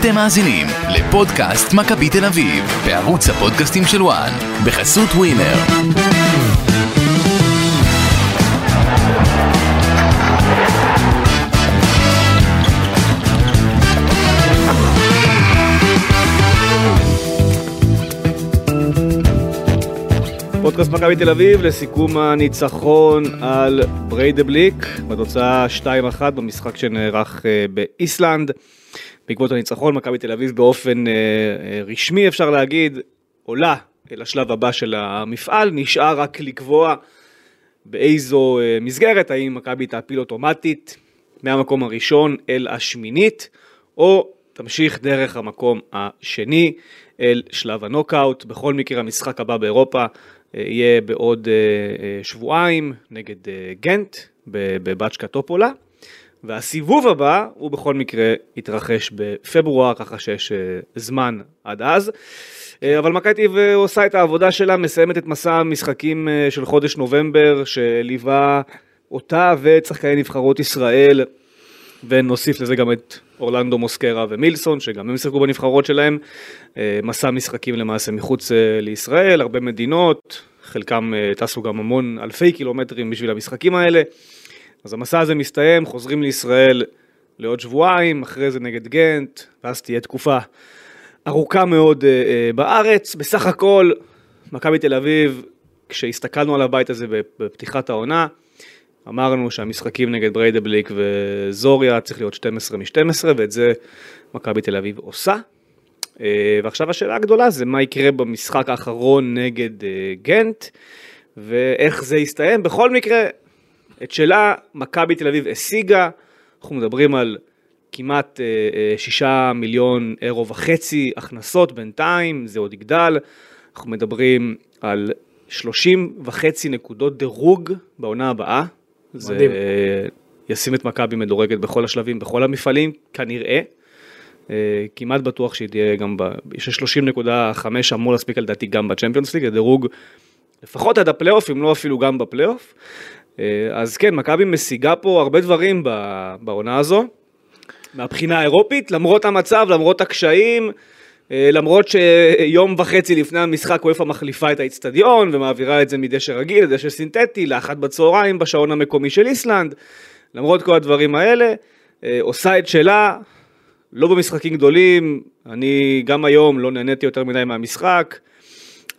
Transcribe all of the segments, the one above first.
אתם מאזינים לפודקאסט מכבי תל אביב, בערוץ הפודקאסטים של וואן, בחסות ווינר. פודקאסט מכבי תל אביב לסיכום הניצחון על בריידבליק בתוצאה 2-1 במשחק שנערך אה, באיסלנד. בעקבות הניצחון מכבי תל אביב באופן אה, אה, רשמי אפשר להגיד עולה לשלב הבא של המפעל, נשאר רק לקבוע באיזו מסגרת, האם מכבי תעפיל אוטומטית מהמקום הראשון אל השמינית, או תמשיך דרך המקום השני אל שלב הנוקאוט. בכל מקרה המשחק הבא באירופה יהיה בעוד אה, אה, שבועיים נגד אה, גנט בבצ'קה טופולה. והסיבוב הבא הוא בכל מקרה יתרחש בפברואר, ככה שיש זמן עד אז. אבל מכבי תל עושה את העבודה שלה, מסיימת את מסע המשחקים של חודש נובמבר, שליווה אותה ואת שחקני נבחרות ישראל, ונוסיף לזה גם את אורלנדו מוסקרה ומילסון, שגם הם שיחקו בנבחרות שלהם. אה, מסע משחקים למעשה מחוץ אה, לישראל, הרבה מדינות, חלקם אה, טסו גם המון אלפי קילומטרים בשביל המשחקים האלה. אז המסע הזה מסתיים, חוזרים לישראל לעוד שבועיים, אחרי זה נגד גנט, ואז תהיה תקופה ארוכה מאוד בארץ. בסך הכל, מכבי תל אביב, כשהסתכלנו על הבית הזה בפתיחת העונה, אמרנו שהמשחקים נגד בריידבליק וזוריה צריך להיות 12 מ-12 ואת זה מכבי תל אביב עושה. אה, ועכשיו השאלה הגדולה זה מה יקרה במשחק האחרון נגד אה, גנט ואיך זה יסתיים. בכל מקרה, את שלה מכבי תל אביב השיגה, אנחנו מדברים על כמעט אה, שישה מיליון אירו וחצי הכנסות בינתיים, זה עוד יגדל. אנחנו מדברים על 30 וחצי נקודות דירוג בעונה הבאה, זה מדהים. ישים את מכבי מדורגת בכל השלבים, בכל המפעלים, כנראה. אה, כמעט בטוח שהיא תהיה גם ב... יש 30.5 אמור להספיק לדעתי גם ב Champions League, הדירוג לפחות עד הפלייאוף, אם לא אפילו גם בפלייאוף. אה, אז כן, מכבי משיגה פה הרבה דברים בעונה הזו. מהבחינה האירופית, למרות המצב, למרות הקשיים, אה, למרות שיום וחצי לפני המשחק וופא מחליפה את האיצטדיון ומעבירה את זה מדשא רגיל לדשא סינתטי לאחת בצהריים בשעון המקומי של איסלנד, למרות כל הדברים האלה, אה, עושה את שלה, לא במשחקים גדולים, אני גם היום לא נהניתי יותר מדי מהמשחק,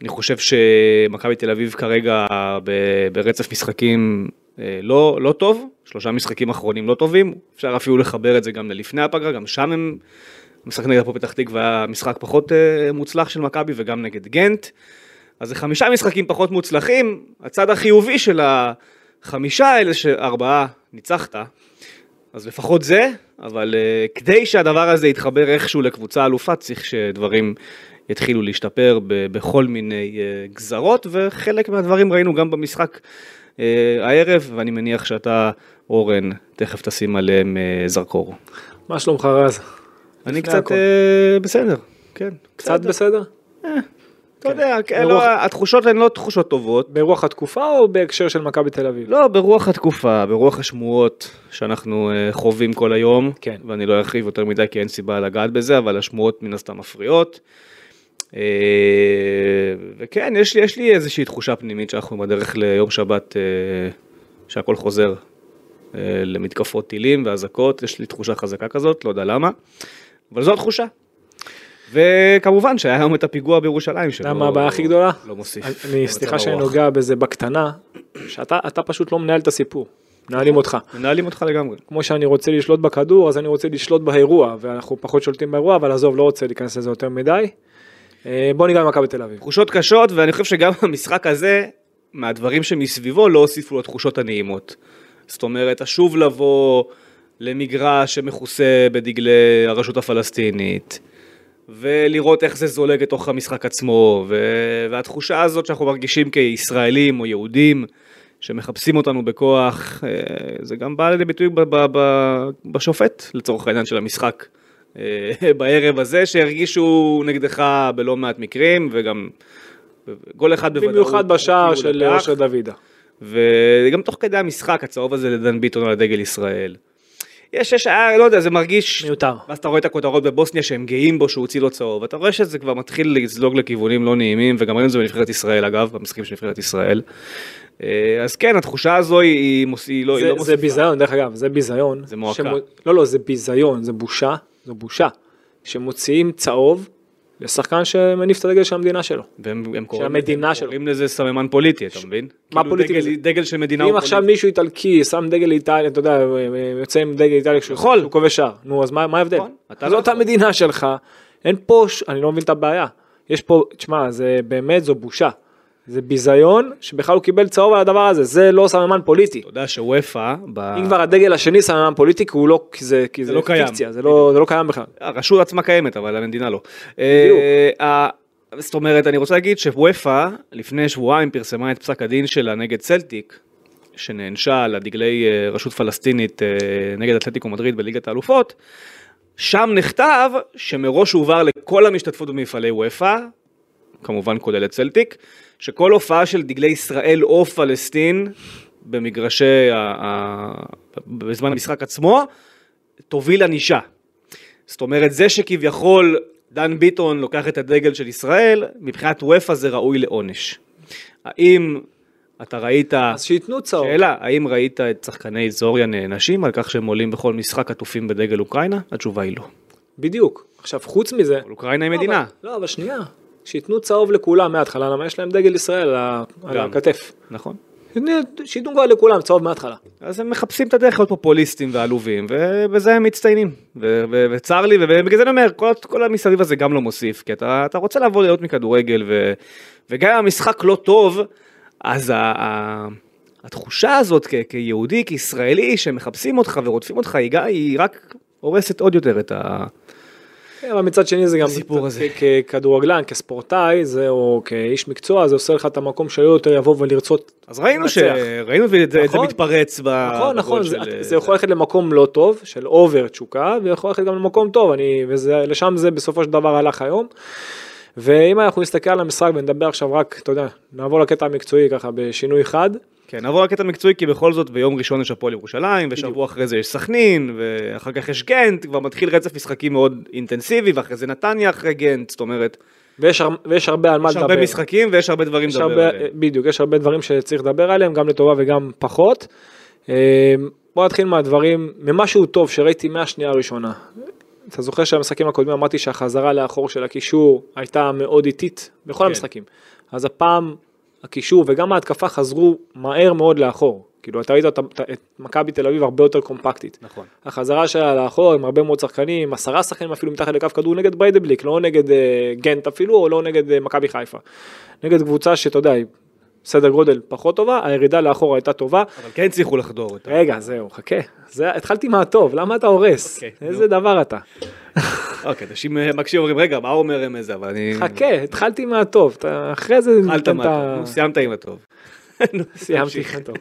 אני חושב שמכבי תל אביב כרגע ברצף משחקים אה, לא, לא טוב, שלושה משחקים אחרונים לא טובים, אפשר אפילו לחבר את זה גם ללפני הפגרה, גם שם הם המשחק נגד הפועל פתח תקווה היה משחק פחות uh, מוצלח של מכבי וגם נגד גנט. אז זה חמישה משחקים פחות מוצלחים, הצד החיובי של החמישה האלה שארבעה ניצחת, אז לפחות זה, אבל uh, כדי שהדבר הזה יתחבר איכשהו לקבוצה אלופה צריך שדברים יתחילו להשתפר ב- בכל מיני uh, גזרות וחלק מהדברים ראינו גם במשחק uh, הערב ואני מניח שאתה אורן תכף תשים עליהם uh, זרקור. מה שלומך רז? אני קצת אה, בסדר, כן. קצת בסדר? אה, אתה כן. יודע, לא, התחושות הן לא תחושות טובות. ברוח התקופה או בהקשר של מכבי תל אביב? לא, ברוח התקופה, ברוח השמועות שאנחנו אה, חווים כל היום. כן. ואני לא ארחיב יותר מדי כי אין סיבה לגעת בזה, אבל השמועות מן הסתם מפריעות. וכן, יש לי, יש לי איזושהי תחושה פנימית שאנחנו בדרך ליום שבת שהכל חוזר למתקפות טילים ואזעקות, יש לי תחושה חזקה כזאת, לא יודע למה. אבל זו התחושה. וכמובן שהיה היום את הפיגוע בירושלים שלא... מה הבעיה הכי גדולה? לא מוסיף. אני, סליחה שאני נוגע בזה בקטנה, שאתה פשוט לא מנהל את הסיפור. מנהלים אותך. מנהלים אותך לגמרי. כמו שאני רוצה לשלוט בכדור, אז אני רוצה לשלוט באירוע, ואנחנו פחות שולטים באירוע, אבל עזוב, לא רוצה להיכנס לזה יותר מדי. אה, בוא ניגע במכבי תל אביב. תחושות קשות, ואני חושב שגם המשחק הזה, מהדברים שמסביבו לא הוסיפו לו תחושות הנעימות. זאת אומרת, אשוב לבוא... למגרש שמכוסה בדגלי הרשות הפלסטינית, ולראות איך זה זולג לתוך המשחק עצמו, ו... והתחושה הזאת שאנחנו מרגישים כישראלים או יהודים, שמחפשים אותנו בכוח, אה, זה גם בא לידי ביטוי ב- ב- ב- בשופט לצורך העניין של המשחק בערב הזה, שהרגישו נגדך בלא מעט מקרים, וגם גול אחד בוודאות. במיוחד בשער של אושר דוידה. וגם תוך כדי המשחק הצהוב הזה לדן ביטון על הדגל ישראל. יש, יש, אה, לא יודע, זה מרגיש... מיותר. ואז אתה רואה את הכותרות בבוסניה שהם גאים בו שהוא הוציא לו צהוב, אתה רואה שזה כבר מתחיל לזלוג לכיוונים לא נעימים, וגם ראינו את זה בנבחרת ישראל אגב, במשחקים של נבחרת ישראל. אה, אז כן, התחושה הזו היא, היא, מוס- היא לא, היא זה, לא זה מוסיפה. ביזיון, דרך אגב, זה ביזיון. זה מועקה. לא, לא, זה ביזיון, זה בושה, זו בושה. שמוציאים צהוב לשחקן שמניף את הדגל של המדינה שלו. והם הם קוראים, המדינה הם שלו. קוראים לזה סממן פוליטי, אתה מבין? מה כאילו פוליטי דגל? דגל של מדינה אם הוא עכשיו פוליטי. מישהו איטלקי שם דגל איטליה, אתה יודע, יוצא עם דגל איטליה כשהוא יכול. כשהוא כובש שער, נו אז מה ההבדל? נכון, אתה זו לא אותה יכול. מדינה שלך, אין פה, אני לא מבין את הבעיה. יש פה, תשמע, זה באמת, זו בושה. זה ביזיון שבכלל הוא קיבל צהוב על הדבר הזה, זה לא סממן פוליטי. אתה יודע שוופא, ב- אם כבר הדגל השני סממן פוליטי, כי הוא לא, כי זה, כי זה, לא קיים. פיקציה, זה לא, זה לא קיים בכלל. הרשות עצמה קיימת, אבל המדינה לא. בדיוק. אה, זאת אומרת, אני רוצה להגיד שוופא לפני שבועיים פרסמה את פסק הדין שלה נגד צלטיק, שנענשה על הדגלי אה, רשות פלסטינית אה, נגד אתלטיקו מדריד בליגת האלופות. שם נכתב שמראש הובהר לכל המשתתפות במפעלי וופא, כמובן כולל את צלטיק, שכל הופעה של דגלי ישראל או פלסטין במגרשי, ה- ה- בזמן המשחק עצמו, תוביל ענישה. זאת אומרת, זה שכביכול דן ביטון לוקח את הדגל של ישראל, מבחינת וופא זה ראוי לעונש. האם אתה ראית, אז שייתנו צהוב. שאלה, האם ראית את שחקני זוריה נענשים על כך שהם עולים בכל משחק עטופים בדגל אוקראינה? התשובה היא לא. בדיוק. עכשיו, חוץ מזה... אוקראינה היא לא, מדינה. אבל- לא, אבל שנייה. שייתנו צהוב לכולם מההתחלה, למה יש להם דגל ישראל על. הכתף. נכון. שייתנו כבר לכולם צהוב מההתחלה. אז הם מחפשים את הדרך להיות פופוליסטים ועלובים, ובזה הם מצטיינים. וצר לי, ובגלל זה אני אומר, כל, כל המסביב הזה גם לא מוסיף, כי אתה, אתה רוצה לעבור להיות מכדורגל, ו- וגם אם המשחק לא טוב, אז ה- ה- התחושה הזאת כ- כיהודי, כישראלי, שמחפשים אותך ורודפים אותך, היא, היא רק הורסת עוד יותר את ה... כן, אבל מצד שני זה גם הסיפור הזה. ככדורגלן, כספורטאי, זה או כאיש מקצוע, זה עושה לך את המקום של עוד יותר לבוא ולרצות. אז ראינו, ש... ראינו את זה, נכון. מתפרץ ב... נכון, נכון, זה, יכול ללכת למקום לא טוב, של over תשוקה, ויכול ללכת גם למקום טוב, אני, ולשם זה בסופו של דבר הלך היום. ואם אנחנו נסתכל על המשחק ונדבר עכשיו רק, אתה יודע, נעבור לקטע המקצועי ככה בשינוי חד, כן, נעבור לקטע מקצועי, כי בכל זאת ביום ראשון יש הפועל ירושלים, ושבוע אחרי זה יש סכנין, ואחר כך יש גנט, כבר מתחיל רצף משחקים מאוד אינטנסיבי, ואחרי זה נתניה אחרי גנט, זאת אומרת, ויש, הר, ויש הרבה על מה יש לדבר. הרבה משחקים ויש הרבה דברים יש לדבר הרבה, עליהם. בדיוק, יש הרבה דברים שצריך לדבר עליהם, גם לטובה וגם פחות. אה, בוא נתחיל מהדברים, ממשהו טוב שראיתי מהשנייה הראשונה. אתה זוכר שהמשחקים הקודמים אמרתי שהחזרה לאחור של הקישור הייתה מאוד איטית בכל כן. המשחקים. אז הפעם הקישור וגם ההתקפה חזרו מהר מאוד לאחור. כאילו אתה ראית את, את מכבי תל אביב הרבה יותר קומפקטית. נכון. החזרה שלה לאחור עם הרבה מאוד שחקנים, עשרה שחקנים אפילו מתחת לקו כדור נגד בריידבליק, לא נגד אה, גנט אפילו, או לא נגד אה, מכבי חיפה. נגד קבוצה שאתה יודע, סדר גודל פחות טובה, הירידה לאחור הייתה טובה. אבל כן הצליחו לחדור אותה. רגע, זהו, חכה. זה, התחלתי מהטוב, למה אתה הורס? אוקיי, איזה דבר אתה. אוקיי, אנשים אה, מקשיבים אומרים, רגע, מה הוא אומר עם זה, אבל אני... חכה, התחלתי מהטוב, אחרי זה התחלת מהטוב, סיימת עם הטוב. סיימתי. עם הטוב.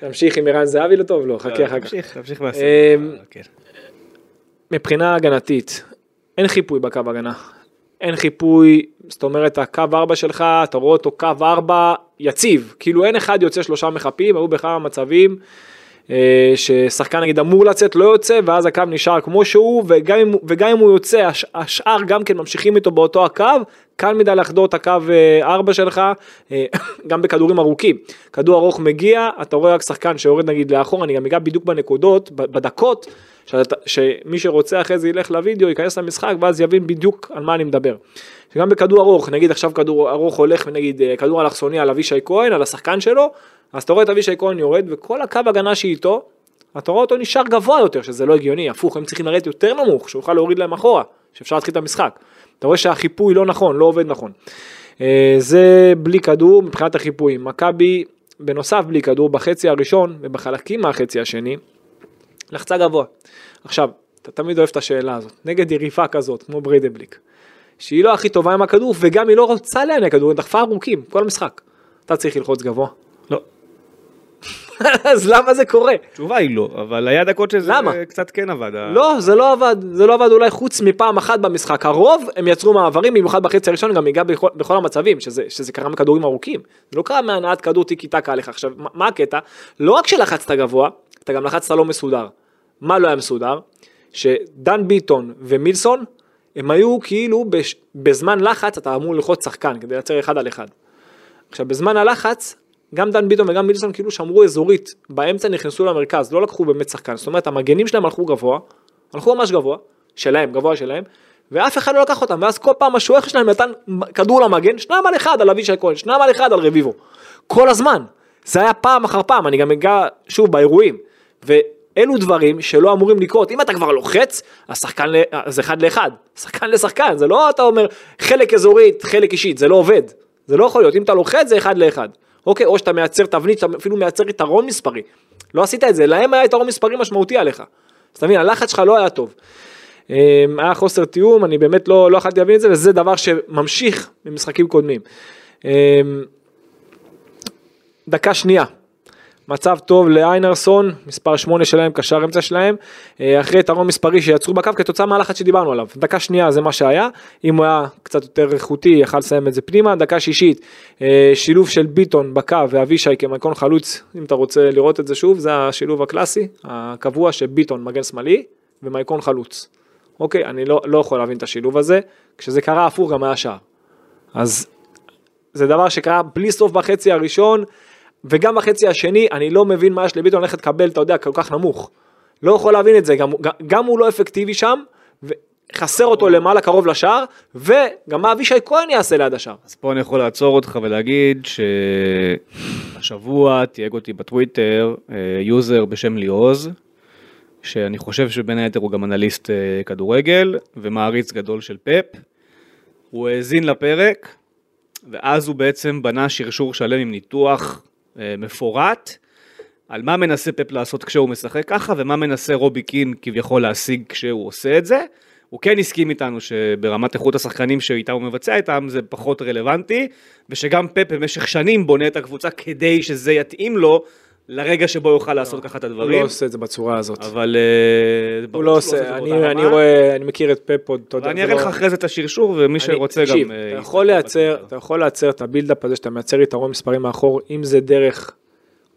תמשיך עם ערן זהבי לטוב? לא, חכה אחר כך. תמשיך, תמשיך מהסדר. אמ, כן. מבחינה הגנתית, אין חיפוי בקו הגנה. אין חיפוי, זאת אומרת הקו 4 שלך, אתה רואה אותו קו 4 יציב, כאילו אין אחד יוצא שלושה מחפים, היו בכמה מצבים אה, ששחקן נגיד אמור לצאת לא יוצא ואז הקו נשאר כמו שהוא וגם אם, וגם אם הוא יוצא הש, השאר גם כן ממשיכים איתו באותו הקו, קל מדי לחדור את הקו 4 שלך, אה, גם בכדורים ארוכים, כדור ארוך מגיע, אתה רואה רק שחקן שיורד נגיד לאחור, אני גם אגע בדיוק בנקודות, בדקות, שאתה, שמי שרוצה אחרי זה ילך לוידאו, ייכנס למשחק ואז יבין בדיוק על מה אני מדבר. שגם בכדור ארוך, נגיד עכשיו כדור ארוך הולך ונגיד אה, כדור אלכסוני על אבישי כהן, על השחקן שלו, אז אתה רואה את אבישי כהן יורד וכל הקו הגנה שאיתו, אתה רואה אותו נשאר גבוה יותר, שזה לא הגיוני, הפוך, הם צריכים לרדת יותר נמוך, שהוא יוכל להוריד להם אחורה, שאפשר להתחיל את המשחק. אתה רואה שהחיפוי לא נכון, לא עובד נכון. אה, זה בלי כדור מבחינת החיפויים. מכבי, בנוסף בלי כדור, בחצי הראשון ובחלקים מהחצי השני, לחצה גבוה. עכשיו, אתה תמיד אוהב את השאלה הזאת, נגד יריבה כזאת, כמו בריידבליק, שהיא לא הכי טובה עם הכדור, וגם היא לא רוצה להניע כדור, היא דחפה ארוכים, כל המשחק. אתה צריך ללחוץ גבוה. אז למה זה קורה? התשובה היא לא, אבל היה דקות שזה למה? קצת כן עבד. לא, זה לא עבד, זה לא עבד אולי חוץ מפעם אחת במשחק. הרוב הם יצרו מעברים, במיוחד בחצי הראשון, גם ייגע בכל, בכל המצבים, שזה, שזה קרה מכדורים ארוכים. זה לא קרה מהנעת כדור טיקי טקה עליך. עכשיו, מה הקטע? לא רק שלחצת גבוה, אתה גם לחצת לא מסודר. מה לא היה מסודר? שדן ביטון ומילסון, הם היו כאילו בש... בזמן לחץ אתה אמור ללחוץ שחקן כדי לייצר אחד על אחד. עכשיו בזמן הלחץ, גם דן ביטון וגם מילסון כאילו שמרו אזורית, באמצע נכנסו למרכז, לא לקחו באמת שחקן, זאת אומרת המגנים שלהם הלכו גבוה, הלכו ממש גבוה, שלהם, גבוה שלהם, ואף אחד לא לקח אותם, ואז כל פעם השוער שלהם נתן כדור למגן, שניים על אחד על אבישי כהן, שניים על אחד על רביבו, כל הזמן, זה היה פעם אחר פעם, אני גם אגע שוב באירועים, ואלו דברים שלא אמורים לקרות, אם אתה כבר לוחץ, השחקן זה אחד לאחד, שחקן לשחקן, זה לא אתה אומר חלק אזורית, חלק אישית, זה לא עובד, זה לא יכול להיות, אם אתה לוחץ זה אחד לאחד, אוקיי, או שאתה מייצר תבנית, שאתה אפילו מייצר יתרון מספרי, לא עשית את זה, להם היה יתרון מספרי משמעותי עליך, אז אתה מבין, הלחץ שלך לא היה טוב. אמ, היה חוסר תיאום, אני באמת לא, לא יכולתי להבין את זה, וזה דבר שממשיך ממשחקים קודמים. אמ, דקה שנייה, מצב טוב לאיינרסון, מספר 8 שלהם, קשר אמצע שלהם, אה, אחרי יתרון מספרי שיצרו בקו כתוצאה מהלחץ שדיברנו עליו. דקה שנייה זה מה שהיה, אם הוא היה קצת יותר איכותי יכל לסיים את זה פנימה, דקה שישית, אה, שילוב של ביטון בקו ואבישי כמקום חלוץ, אם אתה רוצה לראות את זה שוב, זה השילוב הקלאסי, הקבוע שביטון מגן שמאלי ומייקון חלוץ. אוקיי, אני לא, לא יכול להבין את השילוב הזה, כשזה קרה הפוך גם היה שער. אז זה דבר שקרה בלי סוף בחצי הראשון, וגם בחצי השני, אני לא מבין מה יש לביטון ללכת לקבל, אתה יודע, כל כך נמוך. לא יכול להבין את זה, גם, גם, הוא לא אפקטיבי שם, וחסר אותו למעלה קרוב לשער, וגם מה אבישי כהן יעשה ליד השער. אז פה אני יכול לעצור אותך ולהגיד שהשבוע תייג אותי בטוויטר אה, user בשם ליעוז, שאני חושב שבין היתר הוא גם אנליסט אה, כדורגל ומעריץ גדול של פפ. הוא האזין לפרק, ואז הוא בעצם בנה שרשור שלם עם ניתוח אה, מפורט על מה מנסה פפ לעשות כשהוא משחק ככה, ומה מנסה רובי קין כביכול להשיג כשהוא עושה את זה. הוא כן הסכים איתנו שברמת איכות השחקנים שאיתם הוא מבצע איתם זה פחות רלוונטי, ושגם פפ במשך שנים בונה את הקבוצה כדי שזה יתאים לו לרגע שבו יוכל לעשות ככה את הדברים. הוא לא עושה את זה בצורה הזאת. אבל... אה, הוא לא עושה, אני, רואה, אני מכיר את פפ עוד, אתה יודע. אני אראה לך לא- אחרי זה את השרשור, ומי שרוצה גם... אה, אתה יכול לייצר, את הבילדאפ הזה שאתה מייצר יתרון מספרים מאחור, אם זה דרך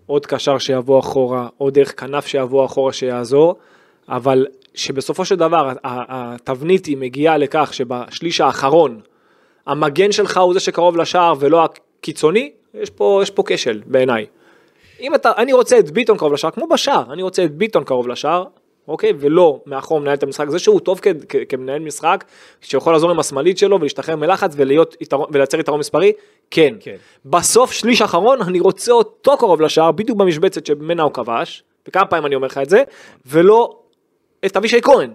עוד קשר שיבוא אחורה, או דרך כנף שיבוא אחורה שיעזור, אבל שבסופו של דבר התבנית היא מגיעה לכך שבשליש האחרון, המגן שלך הוא זה שקרוב לשער ולא הקיצוני, יש פה כשל בעיניי. אם אתה, אני רוצה את ביטון קרוב לשער, כמו בשער, אני רוצה את ביטון קרוב לשער, אוקיי? ולא מאחור מנהל את המשחק, זה שהוא טוב כ- כ- כמנהל משחק, שיכול לעזור עם השמאלית שלו ולהשתחרר מלחץ יתרון, ולייצר יתרון מספרי, כן. כן. בסוף שליש אחרון אני רוצה אותו קרוב לשער, בדיוק במשבצת שממנה הוא כבש, וכמה פעמים אני אומר לך את זה, ולא את אבישי כהן.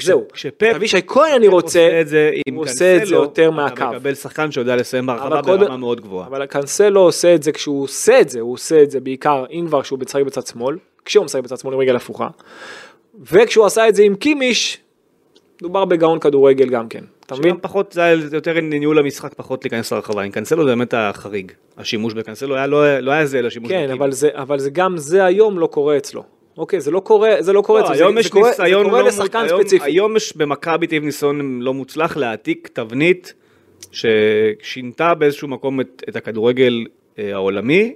זהו, כשפפ אבישי כהן אני רוצה, עושה את זה עם הוא עושה את זה יותר אתה מהקו. מקבל שחקן שיודע לסיים קודם- ברמה מאוד גבוהה. אבל קאנסלו עושה את זה כשהוא עושה את זה, הוא עושה את זה בעיקר אם כבר שהוא משחק בצד שמאל, כשהוא משחק בצד שמאל עם רגל הפוכה, וכשהוא עשה את זה עם קימיש, דובר בגאון כדורגל גם כן, אתה מבין? פחות, זה היה יותר ניהול המשחק, פחות להיכנס לרחבה. עם קנסלו זה באמת החריג. השימוש בקנסלו היה לא לא היה זהה לשימוש כן, בקיני. אבל זה, אבל זה גם זה היום לא קורה אצלו. אוקיי, זה לא קורה, זה לא קורה לא, אצלו, היום זה, יש זה קורה, ניסיון זה קורה לא לשחקן היום- ספציפי. היום יש במכבי תל ניסיון לא מוצלח להעתיק תבנית ששינתה באיזשהו מקום את, את הכדורגל אה, העולמי,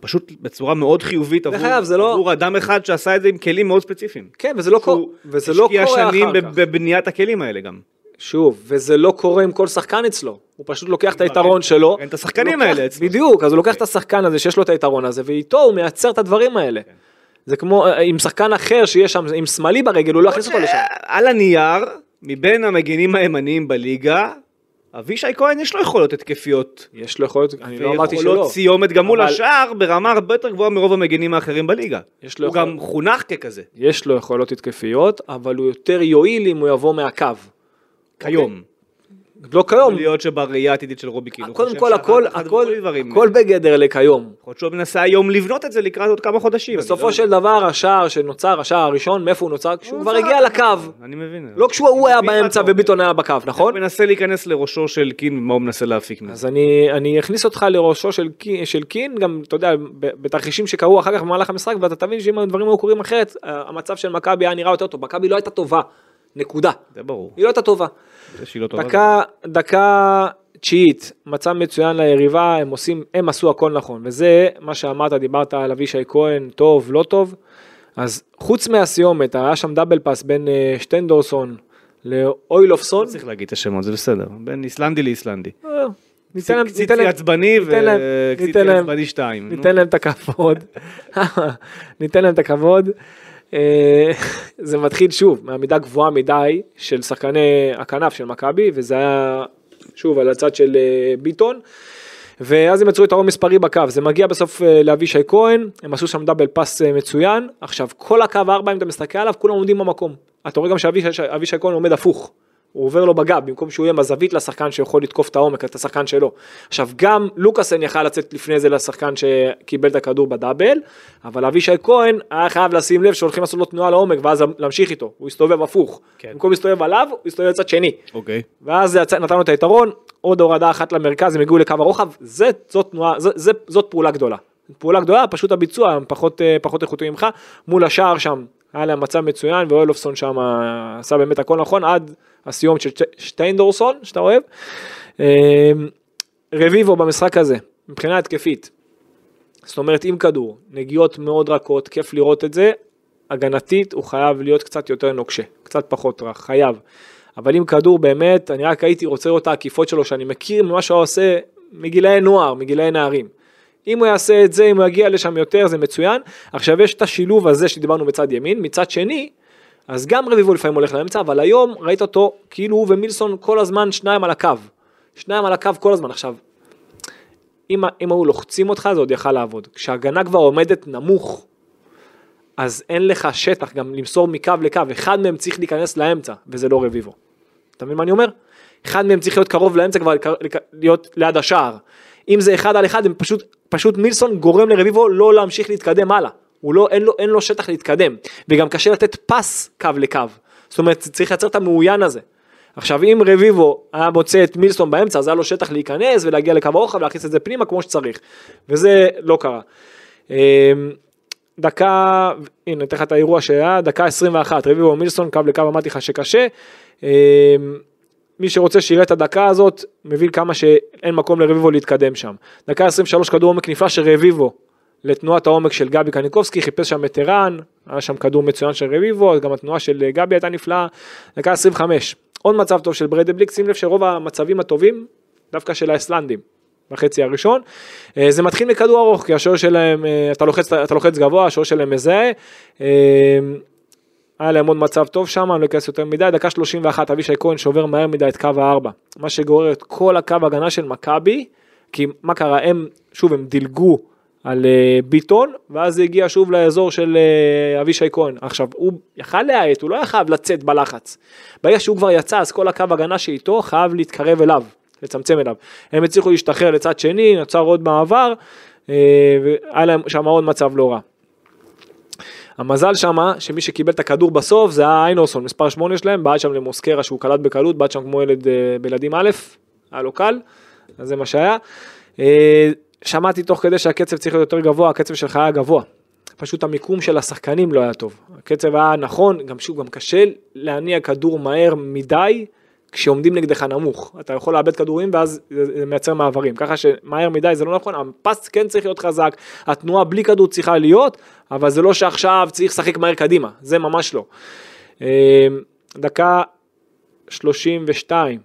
פשוט בצורה מאוד חיובית עבור, אגב, זה לא- עבור אדם אחד שעשה את זה עם כלים מאוד ספציפיים. כן, וזה לא, שהוא וזה לא קורה השקיע שנים אחר כך. בבניית הכלים האלה גם. שוב, וזה לא קורה עם כל שחקן אצלו, הוא פשוט לוקח את היתרון שלו. אין את השחקנים האלה אצלו. בדיוק, אז הוא לוקח את השחקן הזה שיש לו את היתרון הזה, ואיתו הוא מייצר את הדברים האלה. זה כמו אה, עם שחקן אחר שיש שם, עם שמאלי ברגל, הוא לא יכניס אותו לשם. על הנייר, מבין המגינים הימניים בליגה, אבישי כהן יש לו יכולות התקפיות. יש לו יכולת, אני לא אמרתי שלא. ויכולות סיומת גם מול אבל- השאר ברמה הרבה יותר גבוהה מרוב המגינים האחרים בליגה. יש לו הוא יכול- גם חונך ככזה, יש לו יכולות התקפיות, אבל הוא יותר יועיל אם הוא יבוא מהקו. כיום. לא כיום, להיות שבראייה העתידית של רובי קין, הוא קודם כל הכל, הכל, הכל בגדר לכיום. יכול להיות שהוא מנסה היום לבנות את זה לקראת עוד כמה חודשים. בסופו לא- של דבר השער שנוצר, השער הראשון, מאיפה הוא נוצר? כשהוא כבר הגיע לקו. אני מבין. לא כשהוא הוא היה מה באמצע. וביטון היה בקו, נכון? הוא מנסה להיכנס לראשו של קין ומה הוא מנסה להפיק מזה. אז אני, אכניס אותך לראשו של, קי- של קין, גם, אתה יודע, בתרחישים שקרו אחר כך במהלך המשחק, ואתה תבין שאם הדברים היו קורים אחרת, המצב של מכבי היה נראה יותר טוב. מכבי לא הייתה טובה, נקודה. זה ברור. היא לא הייתה טובה. דקה, דקה תשיעית, מצב מצוין ליריבה, הם עושים, הם עשו הכל נכון, וזה מה שאמרת, דיברת על אבישי כהן, טוב, לא טוב. אז חוץ מהסיומת, היה שם דאבל פאס בין אה, שטיינדורסון לאוילופסון. לא צריך להגיד את השמות, זה בסדר. בין איסלנדי לאיסלנדי. אה, ניתן להם, ניתן להם, עצבני וקציצי עצבני שתיים. ניתן להם את הכבוד, ניתן להם את הכבוד. אה, זה מתחיל שוב מעמידה גבוהה מדי של שחקני הכנף של מכבי וזה היה שוב על הצד של אה, ביטון. ואז הם יצרו יתרון מספרי בקו, זה מגיע בסוף אה, לאבישי כהן, הם עשו שם דאבל אה, מצוין, עכשיו כל הקו ארבע אם אתה מסתכל עליו כולם עומדים במקום, אתה רואה גם שאבישי אבישי כהן עומד הפוך, הוא עובר לו בגב במקום שהוא יהיה בזווית לשחקן שיכול לתקוף את העומק, את השחקן שלו. עכשיו גם לוקאסן יכל לצאת לפני זה לשחקן שקיבל את הכדור בדאבל, אבל אבישי כהן היה חייב לשים לב שהולכים לעשות לו תנועה לעומק ואז להמשיך איתו, הוא הסתובב הפוך, כן. במקום להסתובב עליו הוא הסתובב לצד שני. אוקיי. ואז נתנו את היתרון, עוד הורדה אחת למרכז, הם הגיעו לקו הרוחב, זה, זאת תנועה, זה, זה, זאת פעולה גדולה. פעולה גדולה, פשוט הביצוע הם פחות, אה, פחות איכותי ממך, מול השער שם, היה להם מצב מצוין, ואוילופסון שם עשה באמת הכל נכון, עד הסיום של שט- שטיינדורסון, שאתה אוהב. אה, רביבו במשחק הזה, מבחינה התקפית, זאת אומרת עם כדור, נגיעות מאוד רכות, כיף לראות את זה, הגנתית הוא חייב להיות קצת יותר נוקשה, קצת פחות רך, חייב. אבל עם כדור באמת, אני רק הייתי רוצה לראות את העקיפות שלו, שאני מכיר ממה שהוא עושה מגילאי נוער, מגילאי נערים. אם הוא יעשה את זה, אם הוא יגיע לשם יותר, זה מצוין. עכשיו יש את השילוב הזה שדיברנו בצד ימין, מצד שני, אז גם רביבו לפעמים הולך לאמצע, אבל היום ראית אותו, כאילו הוא ומילסון כל הזמן שניים על הקו. שניים על הקו כל הזמן. עכשיו, אם, אם היו לוחצים אותך, זה עוד יכל לעבוד. כשההגנה כבר עומדת נמוך, אז אין לך שטח גם למסור מקו לקו, אחד מהם צריך להיכנס לאמצע, וזה לא רביבו. אתה מבין מה אני אומר? אחד מהם צריך להיות קרוב לאמצע כבר להיות ליד השער. אם זה אחד על אחד, הם פשוט, פשוט מילסון גורם לרביבו לא להמשיך להתקדם הלאה. הוא לא, אין לו, אין לו שטח להתקדם. וגם קשה לתת פס קו לקו. זאת אומרת, צריך לייצר את המעוין הזה. עכשיו אם רביבו היה מוצא את מילסון באמצע אז היה לו שטח להיכנס ולהגיע לקו הרוחב ולהכניס את זה פנימה כמו שצריך וזה לא קרה. אמ, דקה, הנה אתן לך את האירוע שהיה, דקה 21, רביבו מילסון קו לקו אמרתי לך שקשה. מי שרוצה שיראה את הדקה הזאת מבין כמה שאין מקום לרביבו להתקדם שם. דקה 23 כדור עומק נפלא של רביבו לתנועת העומק של גבי קניקובסקי, חיפש שם את ערן, היה שם כדור מצוין של רביבו, גם התנועה של גבי הייתה נפלאה. דקה 25, עוד מצב טוב של בריידבליק, שים לב שרוב המצבים הטובים דווקא של האיסלנדים. בחצי הראשון, אה, זה מתחיל מכדור ארוך, כי השוער שלהם, אה, אתה לוחץ, אתה לוחץ גבוה, השוער שלהם מזהה, אה, היה להם עוד מצב טוב שם, אני לא אכנס יותר מדי, דקה 31, אבישי כהן שובר מהר מדי את קו הארבע, מה שגורר את כל הקו הגנה של מכבי, כי מה קרה, הם, שוב, הם דילגו על אה, ביטון, ואז זה הגיע שוב לאזור של אה, אבישי כהן. עכשיו, הוא יכל להאט, הוא לא היה חייב לצאת בלחץ. ברגע שהוא כבר יצא, אז כל הקו הגנה שאיתו חייב להתקרב אליו, לצמצם אליו. הם הצליחו להשתחרר לצד שני, נוצר עוד מעבר, אה, והיה להם שם עוד מצב לא רע. המזל שמה, שמי שקיבל את הכדור בסוף זה היה איינורסון, מספר 8 שלהם, בעט שם למוסקרה שהוא קלט בקלות, בעט שם כמו ילד אה, בילדים א', היה לו קל, אז זה מה שהיה. אה, שמעתי תוך כדי שהקצב צריך להיות יותר גבוה, הקצב שלך היה גבוה. פשוט המיקום של השחקנים לא היה טוב. הקצב היה נכון, גם שוב, גם קשה להניע כדור מהר מדי כשעומדים נגדך נמוך. אתה יכול לאבד כדורים ואז זה מייצר מעברים. ככה שמהר מדי זה לא נכון, הפס כן צריך להיות חזק, התנועה בלי כדור צריכה להיות, אבל זה לא שעכשיו צריך לשחק מהר קדימה, זה ממש לא. אה, דקה 32,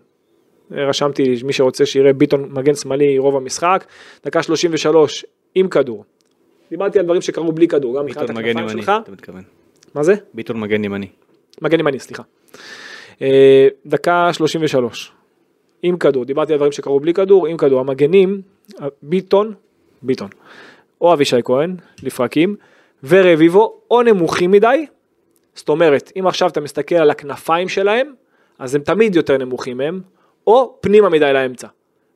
רשמתי מי שרוצה שיראה ביטון מגן שמאלי רוב המשחק, דקה 33 עם כדור. דיברתי על דברים שקרו בלי כדור, גם מבחינת ביטון מגן הכנפיים ימני, שלך. אתה מתכוון. מה זה? ביטון מגן ימני. מגן ימני, סליחה. אה, דקה 33. עם כדור, דיברתי על דברים שקרו בלי כדור, עם כדור. המגנים, ביטון, ביטון, או אבישי כהן, לפרקים, ורביבו, או נמוכים מדי. זאת אומרת, אם עכשיו אתה מסתכל על הכנפיים שלהם, אז הם תמיד יותר נמוכים מהם, או פנימה מדי לאמצע.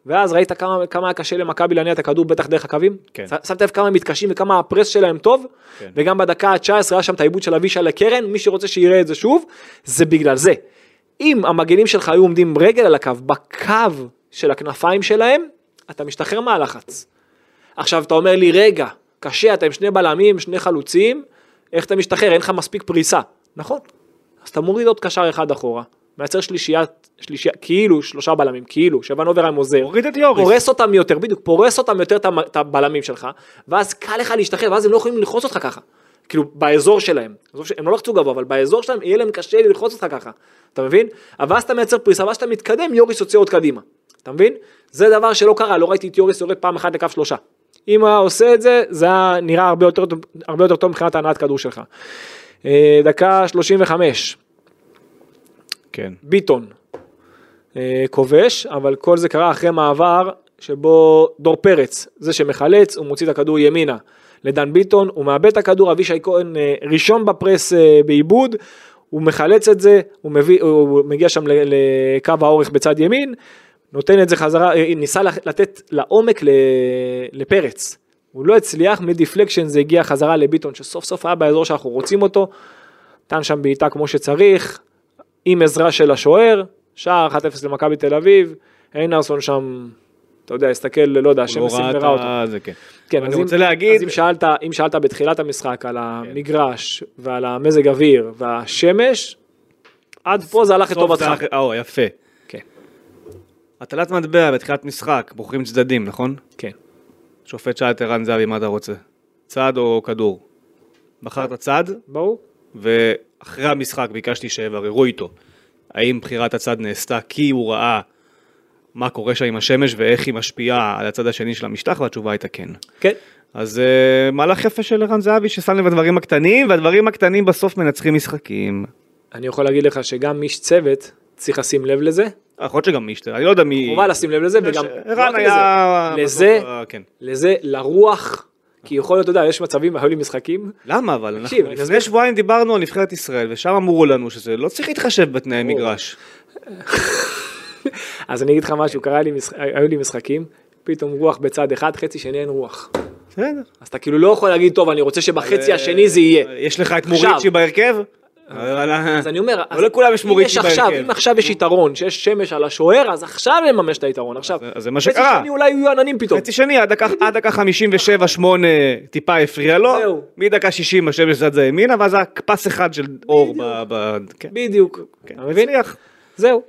ואז ראית כמה, כמה היה קשה למכבי להניע את הכדור בטח דרך הקווים? כן. שמת לב כמה הם מתקשים וכמה הפרס שלהם טוב? כן. וגם בדקה ה-19 היה שם את העיבוד של אבישי לקרן, מי שרוצה שיראה את זה שוב, זה בגלל זה. אם המגנים שלך היו עומדים רגל על הקו, בקו של הכנפיים שלהם, אתה משתחרר מהלחץ. עכשיו אתה אומר לי, רגע, קשה, אתה עם שני בלמים, שני חלוצים, איך אתה משתחרר, אין לך מספיק פריסה. נכון. אז אתה מוריד עוד קשר אחד אחורה, מייצר שלישיית, שלישייה, כאילו שלושה בלמים, כאילו, שוונוברהיים עוזר. הוריד את יוריס. פורס אותם יותר, בדיוק, פורס אותם יותר את הבלמים שלך, ואז קל לך להשתחרר, ואז הם לא יכולים ללחוץ אותך ככה. כאילו באזור שלהם, הם לא לחצו גבוה, אבל באזור שלהם יהיה להם קשה ללחוץ אותך ככה, אתה מבין? אבל אז אתה מייצר פריסה, ואז אתה מתקדם, יוריס יוצא עוד קדימה, אתה מבין? זה דבר שלא קרה, לא ראיתי את יוריס יורד פעם אחת לקו שלושה. אם הוא עושה את זה, זה נראה הרבה יותר, הרבה יותר טוב מבחינת הנעת כדור שלך. אה, דקה 35, כן. ביטון אה, כובש, אבל כל זה קרה אחרי מעבר שבו דור פרץ, זה שמחלץ, הוא מוציא את הכדור ימינה לדן ביטון, הוא מאבד את הכדור, אבישי כהן אה, ראשון בפרס אה, בעיבוד, הוא מחלץ את זה, הוא, מביא, הוא מגיע שם לקו האורך בצד ימין, נותן את זה חזרה, אה, ניסה לתת לעומק לפרץ. הוא לא הצליח, מדיפלקשן זה הגיע חזרה לביטון שסוף סוף היה באזור שאנחנו רוצים אותו, נתן שם בעיטה כמו שצריך, עם עזרה של השוער, שער 1-0 למכבי תל אביב, איינרסון שם, אתה יודע, הסתכל, לא יודע, השם לא ראה סימרה אותו. זה, כן. כן, אני אז אם- רוצה להגיד- אז אם שאלת, אם שאלת בתחילת המשחק על המגרש ועל המזג אוויר והשמש, עד פה זה הלך לטובתך. או, יפה. כן, הטלת מטבע בתחילת משחק, בוחרים צדדים, נכון? כן. שופט שאל את ערן זהבי מה אתה רוצה, צד או כדור? בחרת צד, ברור. ואחרי המשחק ביקשתי שיבררו איתו האם בחירת הצד נעשתה כי הוא ראה מה קורה שם עם השמש ואיך היא משפיעה על הצד השני של המשטח, והתשובה הייתה כן. כן. אז uh, מהלך יפה של ערן זהבי ששם לב לדברים הקטנים, והדברים הקטנים בסוף מנצחים משחקים. אני יכול להגיד לך שגם איש צוות צריך לשים לב לזה, יכול להיות שגם מישטר, אני לא יודע מי... חובה לשים לב לזה, וגם... לא ערן רק היה... לזה, אה, כן. לזה, לרוח, כי יכול להיות, אתה יודע, יש מצבים, היו לי משחקים, למה אבל? אנחנו לפני. שבועיים דיברנו על נבחרת ישראל, ושם אמרו לנו שזה לא צריך להתחשב בתנאי. מגרש. אז אני אגיד לך משהו, קרה לי, משח- היו לי משחקים, פתאום רוח בצד אחד, חצי שני אין רוח. בסדר. אז אתה כאילו לא יכול להגיד, טוב, אני רוצה שבחצי השני זה יהיה. יש לך את. מוריצ'י בהרכב? אבל- אז אני אומר, לא לכולם יש מוריצ'י בהרכב. אם עכשיו יש יתרון, שיש שמש על השוער, אז עכשיו לממש את היתרון. עכשיו, אז זה מה חצי שקרה. שני אולי יהיו עננים פתאום. חצי שני, עד דקה- עד דקה 57-8 טיפה הפריע לו. מדקה 60 השמש זזה ימינה, ואז היה פס אחד של אור ב... ב- כן. בדיוק. כן. אתה מבין? זהו.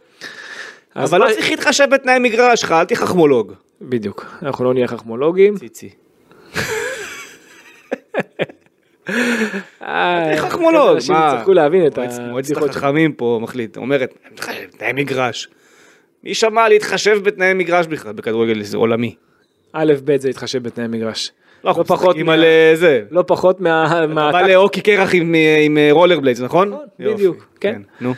אבל לא צריך להתחשב בתנאי מגרש שלך, אל תהיה חכמולוג. בדיוק. אנחנו לא נהיה חכמולוגים. ציצי. אה, חכמולוג, אנשים מה? יצטרכו להבין את שלך. החכמים פה מחליט, אומרת, "מתחשב בתנאי מגרש. מי שמע להתחשב בתנאי מגרש בכלל בכדורגל זה עולמי. א', ב', זה להתחשב בתנאי מגרש. לא, אנחנו לא פחות משחקים מה- על אה, זה. לא פחות מה... אתה בא להוקי קרח עם, אה, רולר בליידס, נכון? נכון, בדיוק, כן. נו.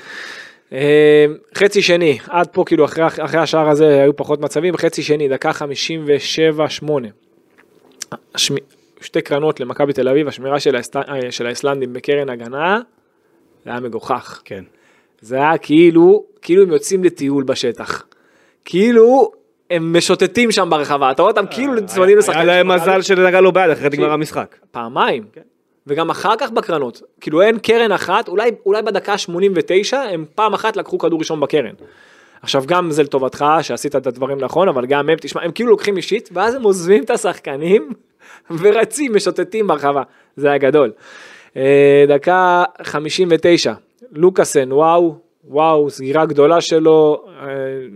אה, חצי שני, עד פה כאילו אחרי, אחרי השער הזה היו פחות מצבים, חצי שני, דקה 57-8. השמ... שתי קרנות למכבי תל אביב, השמירה של, האסט... אה, של האיסלנדים בקרן הגנה, זה היה מגוחך. כן. זה היה כאילו, כאילו הם יוצאים לטיול בשטח. כאילו הם משוטטים שם ברחבה, אתה רואה אותם כאילו צמדים היה לשחקנים. להם. מזל שנגע לו ביד, אחרת. נגמר המשחק. פעמיים. וגם אחר כך בקרנות, כאילו אין קרן אחת, אולי, אולי בדקה 89 הם פעם אחת לקחו כדור ראשון בקרן. עכשיו גם זה לטובתך שעשית את הדברים נכון, אבל גם הם, תשמע, הם כאילו לוקחים אישית, ואז הם עוזבים את השחקנים ורצים, משוטטים ברחבה, זה היה גדול. אה, דקה 59, לוקאסן, וואו, וואו, סגירה גדולה שלו, אה,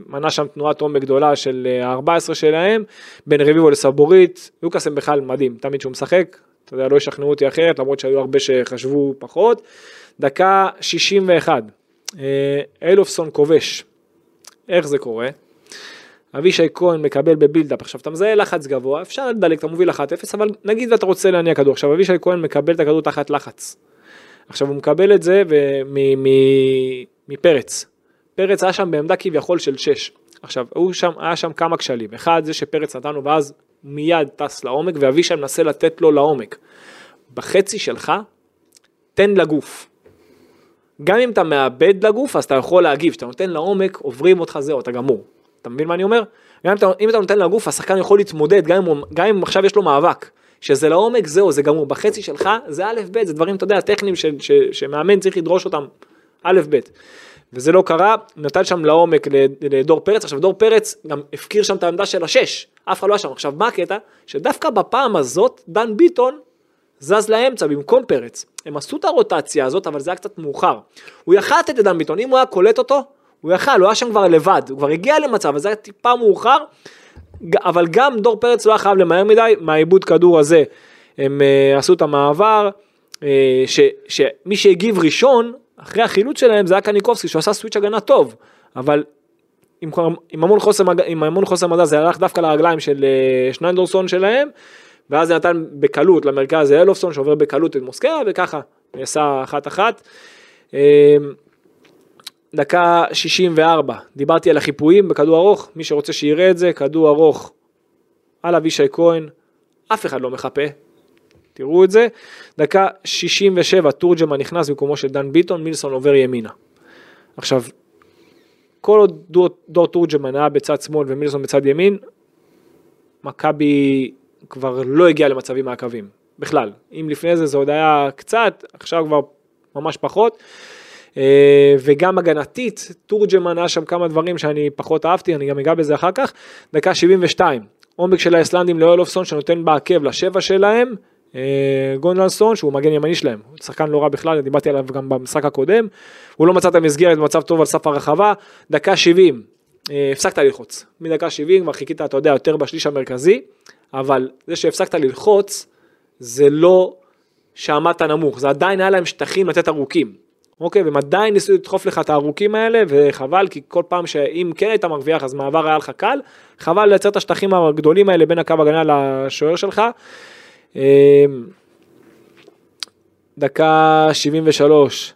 מנה שם תנועת עומק גדולה של אה, ה-14 שלהם, בין רביבו לסבורית, לוקאסן בכלל מדהים, תמיד שהוא משחק, אתה יודע, לא ישכנעו אותי אחרת, למרות שהיו הרבה שחשבו פחות. דקה 61, אה, אלופסון כובש, איך זה קורה? אבישי כהן מקבל בבילדאפ, עכשיו אתה מזהה לחץ גבוה, אפשר לדלג, אתה מוביל 1-0, אבל נגיד ואתה רוצה להניע כדור, עכשיו אבישי כהן מקבל את הכדור תחת לחץ. עכשיו הוא מקבל את זה מפרץ. פרץ היה שם בעמדה כביכול של 6. עכשיו, הוא שם, היה שם כמה כשלים. אחד, זה שפרץ נתן לו ואז מיד טס לעומק, ואבישי מנסה לתת לו לעומק. בחצי שלך, תן לגוף. גם אם אתה מאבד לגוף, אז אתה יכול להגיב. כשאתה נותן לעומק, עוברים אותך זהו, אתה גמור. אתה מבין מה אני אומר? גם אם אתה, אם אתה נותן לגוף, השחקן יכול להתמודד, גם אם, גם אם עכשיו יש לו מאבק. שזה לעומק, זהו, זה גמור. בחצי שלך, זה א' ב', זה דברים, אתה יודע, טכניים ש, ש, שמאמן צריך לדרוש אותם, א' ב'. וזה לא קרה, נתן שם לעומק לדור פרץ, עכשיו דור פרץ גם הפקיר שם את העמדה של השש, אף אחד לא היה שם. עכשיו מה הקטע? שדווקא בפעם הזאת, דן ביטון זז לאמצע במקום פרץ. הם עשו את הרוטציה הזאת, אבל זה היה קצת מאוחר. הוא יכל לתת לדן ביטון, אם הוא היה קולט אותו, הוא יכל, הוא היה שם כבר לבד, הוא כבר הגיע למצב, אבל זה היה טיפה מאוחר, אבל גם דור פרץ לא היה חייב למהר מדי, מהעיבוד כדור הזה הם uh, עשו את המעבר, אה, שמי שהגיב ראשון, אחרי החילוץ שלהם, זה היה קניקובסקי, שהוא עשה סוויץ' הגנה טוב, אבל עם, עם המון חוסר, עם המון חוסר מדע זה הלך דווקא לרגליים של אה, שניינדורסון שלהם, ואז זה נתן בקלות למרכז אלופסון שעובר בקלות את מוסקרה, וככה נעשה אחת אחת. אה, דקה 64, דיברתי על החיפויים בכדור ארוך, מי שרוצה שיראה את זה, כדור ארוך על אבישי כהן, אף אחד לא מחפה, תראו את זה. דקה 67, תורג'מן נכנס במקומו של דן ביטון, מילסון עובר ימינה. עכשיו, כל עוד דור, דור תורג'מן היה בצד שמאל ומילסון בצד ימין, מכבי כבר לא הגיעה למצבים מהקווים, בכלל. אם לפני זה זה עוד היה קצת, עכשיו כבר ממש פחות. אה, וגם הגנתית, תורג'מן היה שם כמה דברים שאני פחות אהבתי, אני גם אגע בזה אחר כך. דקה 72, עומק של האיסלנדים לאולופסון שנותן בעקב לשבע שלהם, גונלסון שהוא מגן ימני שלהם, שחקן לא רע בכלל, דיברתי עליו גם במשחק הקודם, הוא לא מצא את המסגרת במצב טוב על סף הרחבה, דקה 70, אה, הפסקת ללחוץ, מדקה 70 כבר חיכית, אתה יודע, יותר בשליש המרכזי, אבל זה שהפסקת ללחוץ, זה לא שעמדת נמוך, זה עדיין היה להם שטחים לתת ארוכים. אוקיי, והם עדיין ניסו לדחוף לך את הארוכים האלה, וחבל, כי כל פעם שאם כן היית מרוויח, אז מעבר היה לך קל, חבל לייצר את השטחים הגדולים האלה בין הקו הגנה לשוער שלך. אמ, דקה 73,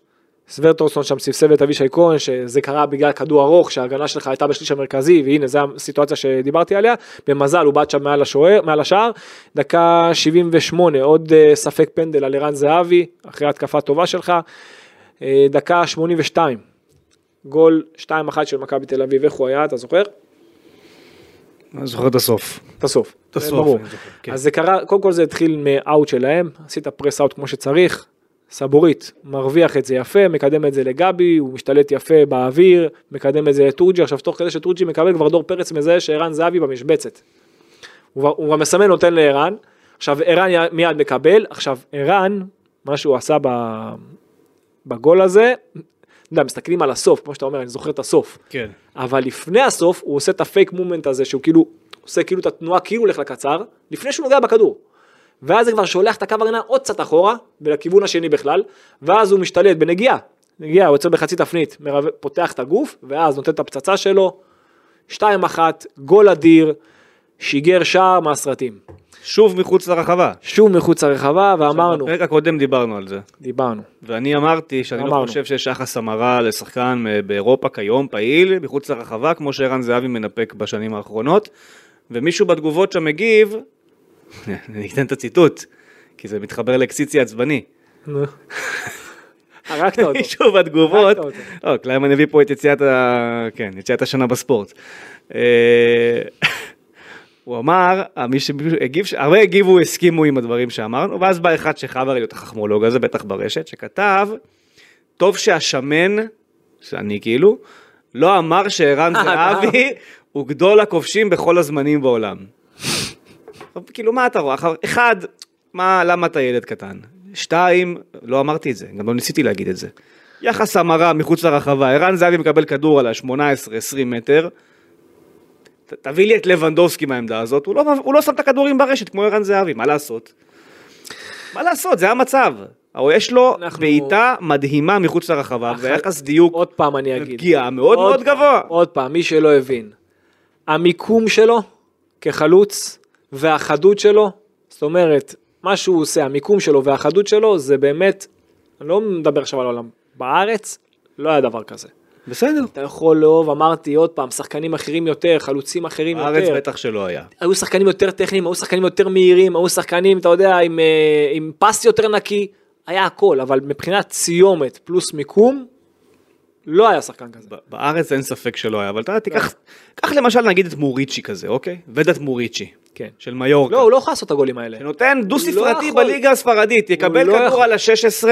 סוורטורסון שם סבסב את אבישי כהן, שזה קרה בגלל כדור ארוך, שההגנה שלך הייתה בשליש המרכזי, והנה זו הסיטואציה שדיברתי עליה, במזל הוא בעט שם מעל, השוער, מעל השער, דקה 78, עוד אה, ספק פנדל על ערן זהבי, אחרי התקפה טובה שלך, אה, דקה 82, גול 2-1 של מכבי תל אביב, איך הוא היה, אתה זוכר? אני זוכר את הסוף. את הסוף. את הסוף, ברור. כן. אז זה קרה, קודם כל זה התחיל מ out שלהם, עשית press out כמו שצריך, סבורית מרוויח את זה יפה, מקדם את זה לגבי, הוא משתלט יפה באוויר, מקדם את זה לטורג'י, עכשיו תוך כדי שטורג'י מקבל כבר דור פרץ מזהה שערן זהבי במשבצת. הוא כבר- מסמן נותן לערן, עכשיו ערן מיד מקבל, עכשיו ערן, מה שהוא עשה ב- בגול הזה, יודע, מסתכלים על הסוף, כמו שאתה אומר, אני זוכר את הסוף. כן. אבל לפני הסוף הוא עושה את ה fake moment הזה שהוא כאילו עושה כאילו את התנועה כאילו הולך לקצר לפני שהוא נוגע בכדור. ואז זה כבר שולח את הקו הגנה עוד קצת אחורה ולכיוון השני בכלל ואז הוא משתלט בנגיעה. נגיעה, הוא יוצא בחצי תפנית, מרב... פותח את הגוף ואז נותן את הפצצה שלו. 2-1, גול אדיר, שיגר שער מהסרטים. שוב מחוץ לרחבה. שוב מחוץ לרחבה ואמרנו, בפרק הקודם דיברנו על זה. דיברנו. ואני אמרתי שאני לא אמרנו. חושב שיש יחס המרה לשחקן אה, באירופה כיום פעיל מחוץ לרחבה כמו שערן זהבי מנפק בשנים האחרונות. ומישהו בתגובות שם מגיב, אני אתן את הציטוט, כי זה מתחבר לקסיצי עצבני. הרגת אותו. מישהו בתגובות. לא, קליימן הביא פה את יציאת. כן, יציאת השנה בספורט. הוא אמר, מי שהגיב, הרבה הגיבו, הסכימו עם הדברים שאמרנו, ואז בא אחד שחייב להיות החכמולוג הזה, בטח ברשת, שכתב, טוב שהשמן, שאני כאילו, לא אמר שערן אה, זהבי הוא גדול הכובשים בכל הזמנים בעולם. כאילו מה אתה רואה? אחד, מה, למה אתה ילד קטן? שתיים, לא אמרתי את זה, גם לא ניסיתי להגיד את זה. יחס המרה מחוץ לרחבה, ערן זהבי מקבל כדור על ה-18-20 מטר. תביא לי את לבנדובסקי מהעמדה הזאת, הוא לא, הוא לא שם את הכדורים ברשת כמו ערן זהבי, מה לעשות? מה לעשות, זה המצב. אבל יש לו אנחנו- בעיטה מדהימה מחוץ לרחבה, אח- ויחס דיוק עוד פעם אני אגיד. ופגיעה מאוד עוד מאוד פעם, גבוה. עוד פעם, מי שלא הבין. המיקום שלו כחלוץ והחדות שלו, זאת אומרת, מה שהוא עושה, המיקום שלו והחדות שלו, זה באמת, אני לא מדבר עכשיו על העולם, בארץ לא היה דבר כזה. בסדר. אתה יכול לאהוב, אמרתי עוד פעם, שחקנים אחרים יותר, חלוצים אחרים בארץ יותר. בטח שלא היה. היו שחקנים יותר טכניים, היו שחקנים יותר מהירים, היו שחקנים, אתה יודע, עם, אה, עם פס יותר נקי, היה הכל, אבל מבחינת סיומת פלוס מיקום, לא היה שחקן כזה. בארץ אין ספק שלא היה, אבל אתה יודע, תיקח, קח למשל נגיד את מוריצ'י כזה, אוקיי? ודאת מוריצ'י, כן. של מיורקה. לא, הוא לא יכול לעשות את הגולים האלה. שנותן דו ספרתי יכול. בליגה הספרדית, יקבל לא כדור יכול. על ה-16,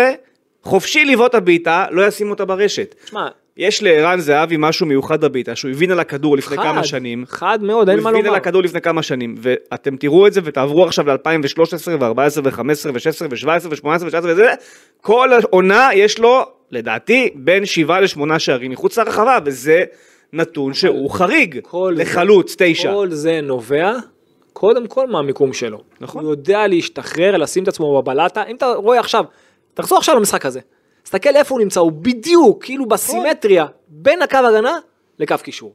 חופשי לבעוט הבעיטה, לא ישים אותה ברשת. תשמע, יש לערן זהבי משהו מיוחד בבעיטה, שהוא הבין על הכדור לפני חד, כמה שנים. חד מאוד, אין הוא מה הבין על לומר. הכדור לפני כמה שנים, ואתם תראו את זה ותעברו עכשיו ל-2013 ו-14 ו-15 ו-16 ו-17 ו-18 ו-19 וזה, כל העונה יש לו, לדעתי, בין 7 ל-8 שערים מחוץ לרחבה, וזה נתון שהוא חריג לחלוץ, תשע. כל זה נובע, קודם כל מהמיקום שלו. נכון. הוא יודע להשתחרר, לשים את עצמו בבלטה. אם אתה רואה עכשיו, תחזור עכשיו למשחק הזה. תסתכל איפה הוא נמצא, הוא בדיוק, כאילו בסימטריה, בין הקו הגנה לקו קישור.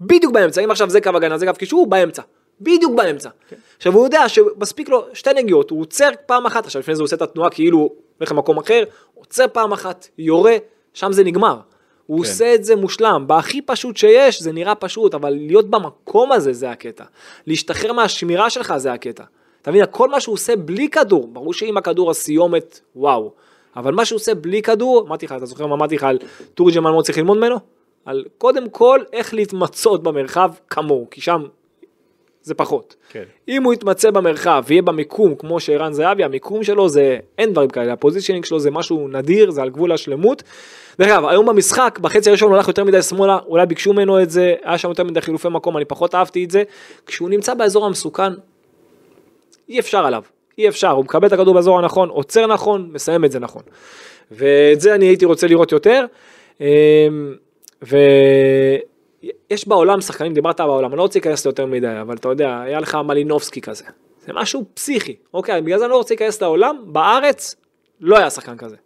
בדיוק באמצע, אם עכשיו זה קו הגנה, זה קו קישור, הוא באמצע. בדיוק באמצע. עכשיו הוא יודע שמספיק לו שתי נגיעות, הוא עוצר פעם אחת, עכשיו לפני זה הוא עושה את התנועה כאילו הוא הולך למקום אחר, עוצר פעם אחת, יורה, שם זה נגמר. הוא כן. עושה את זה מושלם, בהכי פשוט שיש, זה נראה פשוט, אבל להיות במקום הזה זה הקטע. להשתחרר מהשמירה שלך זה הקטע. אתה מבין, כל מה שהוא עושה בלי כדור, ברור שעם הכדור הסיומת, וואו. אבל מה שהוא עושה בלי כדור, אמרתי לך, אתה זוכר מה אמרתי לך על תורג'מן מה צריך ללמוד ממנו? על קודם כל איך להתמצות במרחב כמוהו, כי שם זה פחות. כן. אם הוא יתמצא במרחב ויהיה במיקום כמו שערן זהבי, המיקום שלו זה, אין דברים כאלה, ה positioning שלו זה משהו נדיר, זה על גבול השלמות. דרך אגב, היום במשחק, בחצי הראשון הוא הלך יותר מדי שמאלה, אולי ביקשו ממנו את זה, היה שם יותר מדי חילופי מקום, אני פחות אהבתי את זה. כשהוא נמצא באזור המסוכן, אי אפשר עליו, אי אפשר, הוא מקבל את הכדור באזור הנכון, עוצר נכון, מסיים את זה נכון. ואת זה אני הייתי רוצה לראות יותר. אמ, ויש בעולם שחקנים, דיברת בעולם, אני לא רוצה להיכנס ליותר מדי, אבל אתה יודע, היה לך מלינובסקי כזה. זה משהו פסיכי, אוקיי, בגלל זה אני לא רוצה להיכנס לעולם, בארץ לא היה שחקן כזה.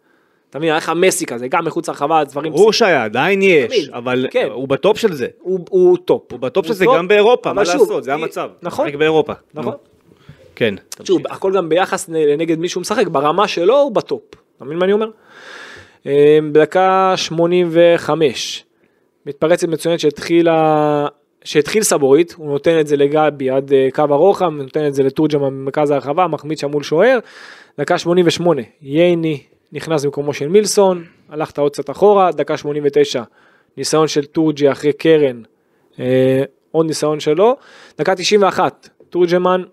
אתה מבין, היה לך מסי כזה, גם מחוץ לרחבה, דברים ברור שהיה, עדיין יש, תמיד, אבל כן. הוא ב top של זה. הוא, הוא top. הוא ב top של זה גם באירופה, מה שוב, לעשות, זה היא- המצב. נכון, משחק באירופה. נכון. כן. שוב, הכל גם ביחס נ- נגד מי שהוא משחק, ברמה שלו הוא ב top. אתה מבין מה אני אומר? אה, בדקה 85, מתפרצת מצוינת שהתחילה, שהתחיל סבורית, הוא נותן את זה לגבי עד אה, קו הרוחב, נותן את זה לתורג'מן במרכז הרחבה, מחמיץ שם מול שוער. דקה 88, ייני נכנס במקומו של מילסון, הלכת עוד קצת אחורה, דקה 89, ניסיון של תורג'י אחרי קרן, אה, עוד ניסיון שלו. דקה 91, תורג'מן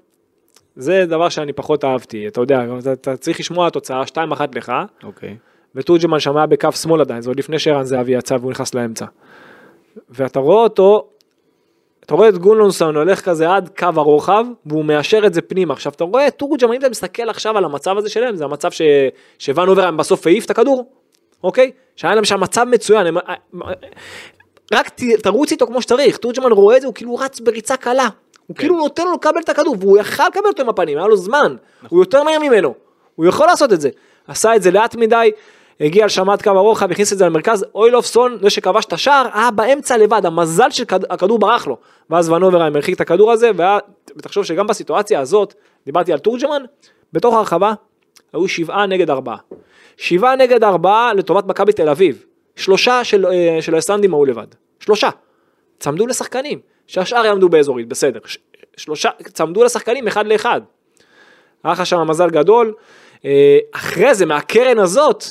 זה דבר שאני פחות אהבתי, אתה יודע, אתה, אתה צריך לשמוע תוצאה 2-1 לך, אוקיי. ותורג'מן היה בקו שמאל עדיין, זה עוד לפני שערן זהבי יצא והוא נכנס לאמצע. ואתה רואה אותו, אתה רואה את גונלונסון הולך כזה עד קו הרוחב, והוא מאשר את זה פנימה. עכשיו אתה רואה את תורג'מן, אם אתה מסתכל עכשיו על המצב הזה שלהם, זה המצב ש... שוון אובר בסוף העיף את הכדור, אוקיי? שהיה להם שם מצב מצוין, הם... רק ת, תרוץ איתו כמו שצריך, תורג'מן רואה את זה, הוא כאילו רץ בריצה קלה. הוא כאילו נותן לו לקבל את הכדור, והוא יכל לקבל אותו עם הפנים, היה לו זמן, הוא יותר מהר ממנו, הוא יכול לעשות את זה. עשה את זה לאט מדי, הגיע על שמעת קו הרוחב, הכניס את זה למרכז, אוילופסון, זה שכבש את השער, היה באמצע לבד, המזל שהכדור ברח לו. ואז ונוברהיים הרחיק את הכדור הזה, ותחשוב שגם בסיטואציה הזאת, דיברתי על תורג'מן, בתוך הרחבה, היו שבעה נגד ארבעה. שבעה נגד ארבעה לטובת מכבי תל אביב. שלושה של, אה, של האיסלנדים היו לבד. שלושה. צמדו לשחקנים. שהשאר יעמדו באזורית, בסדר. ש- שלושה, צמדו לשחקנים אחד לאחד. היה לך שם מזל גדול. אה, אחרי זה, מהקרן הזאת,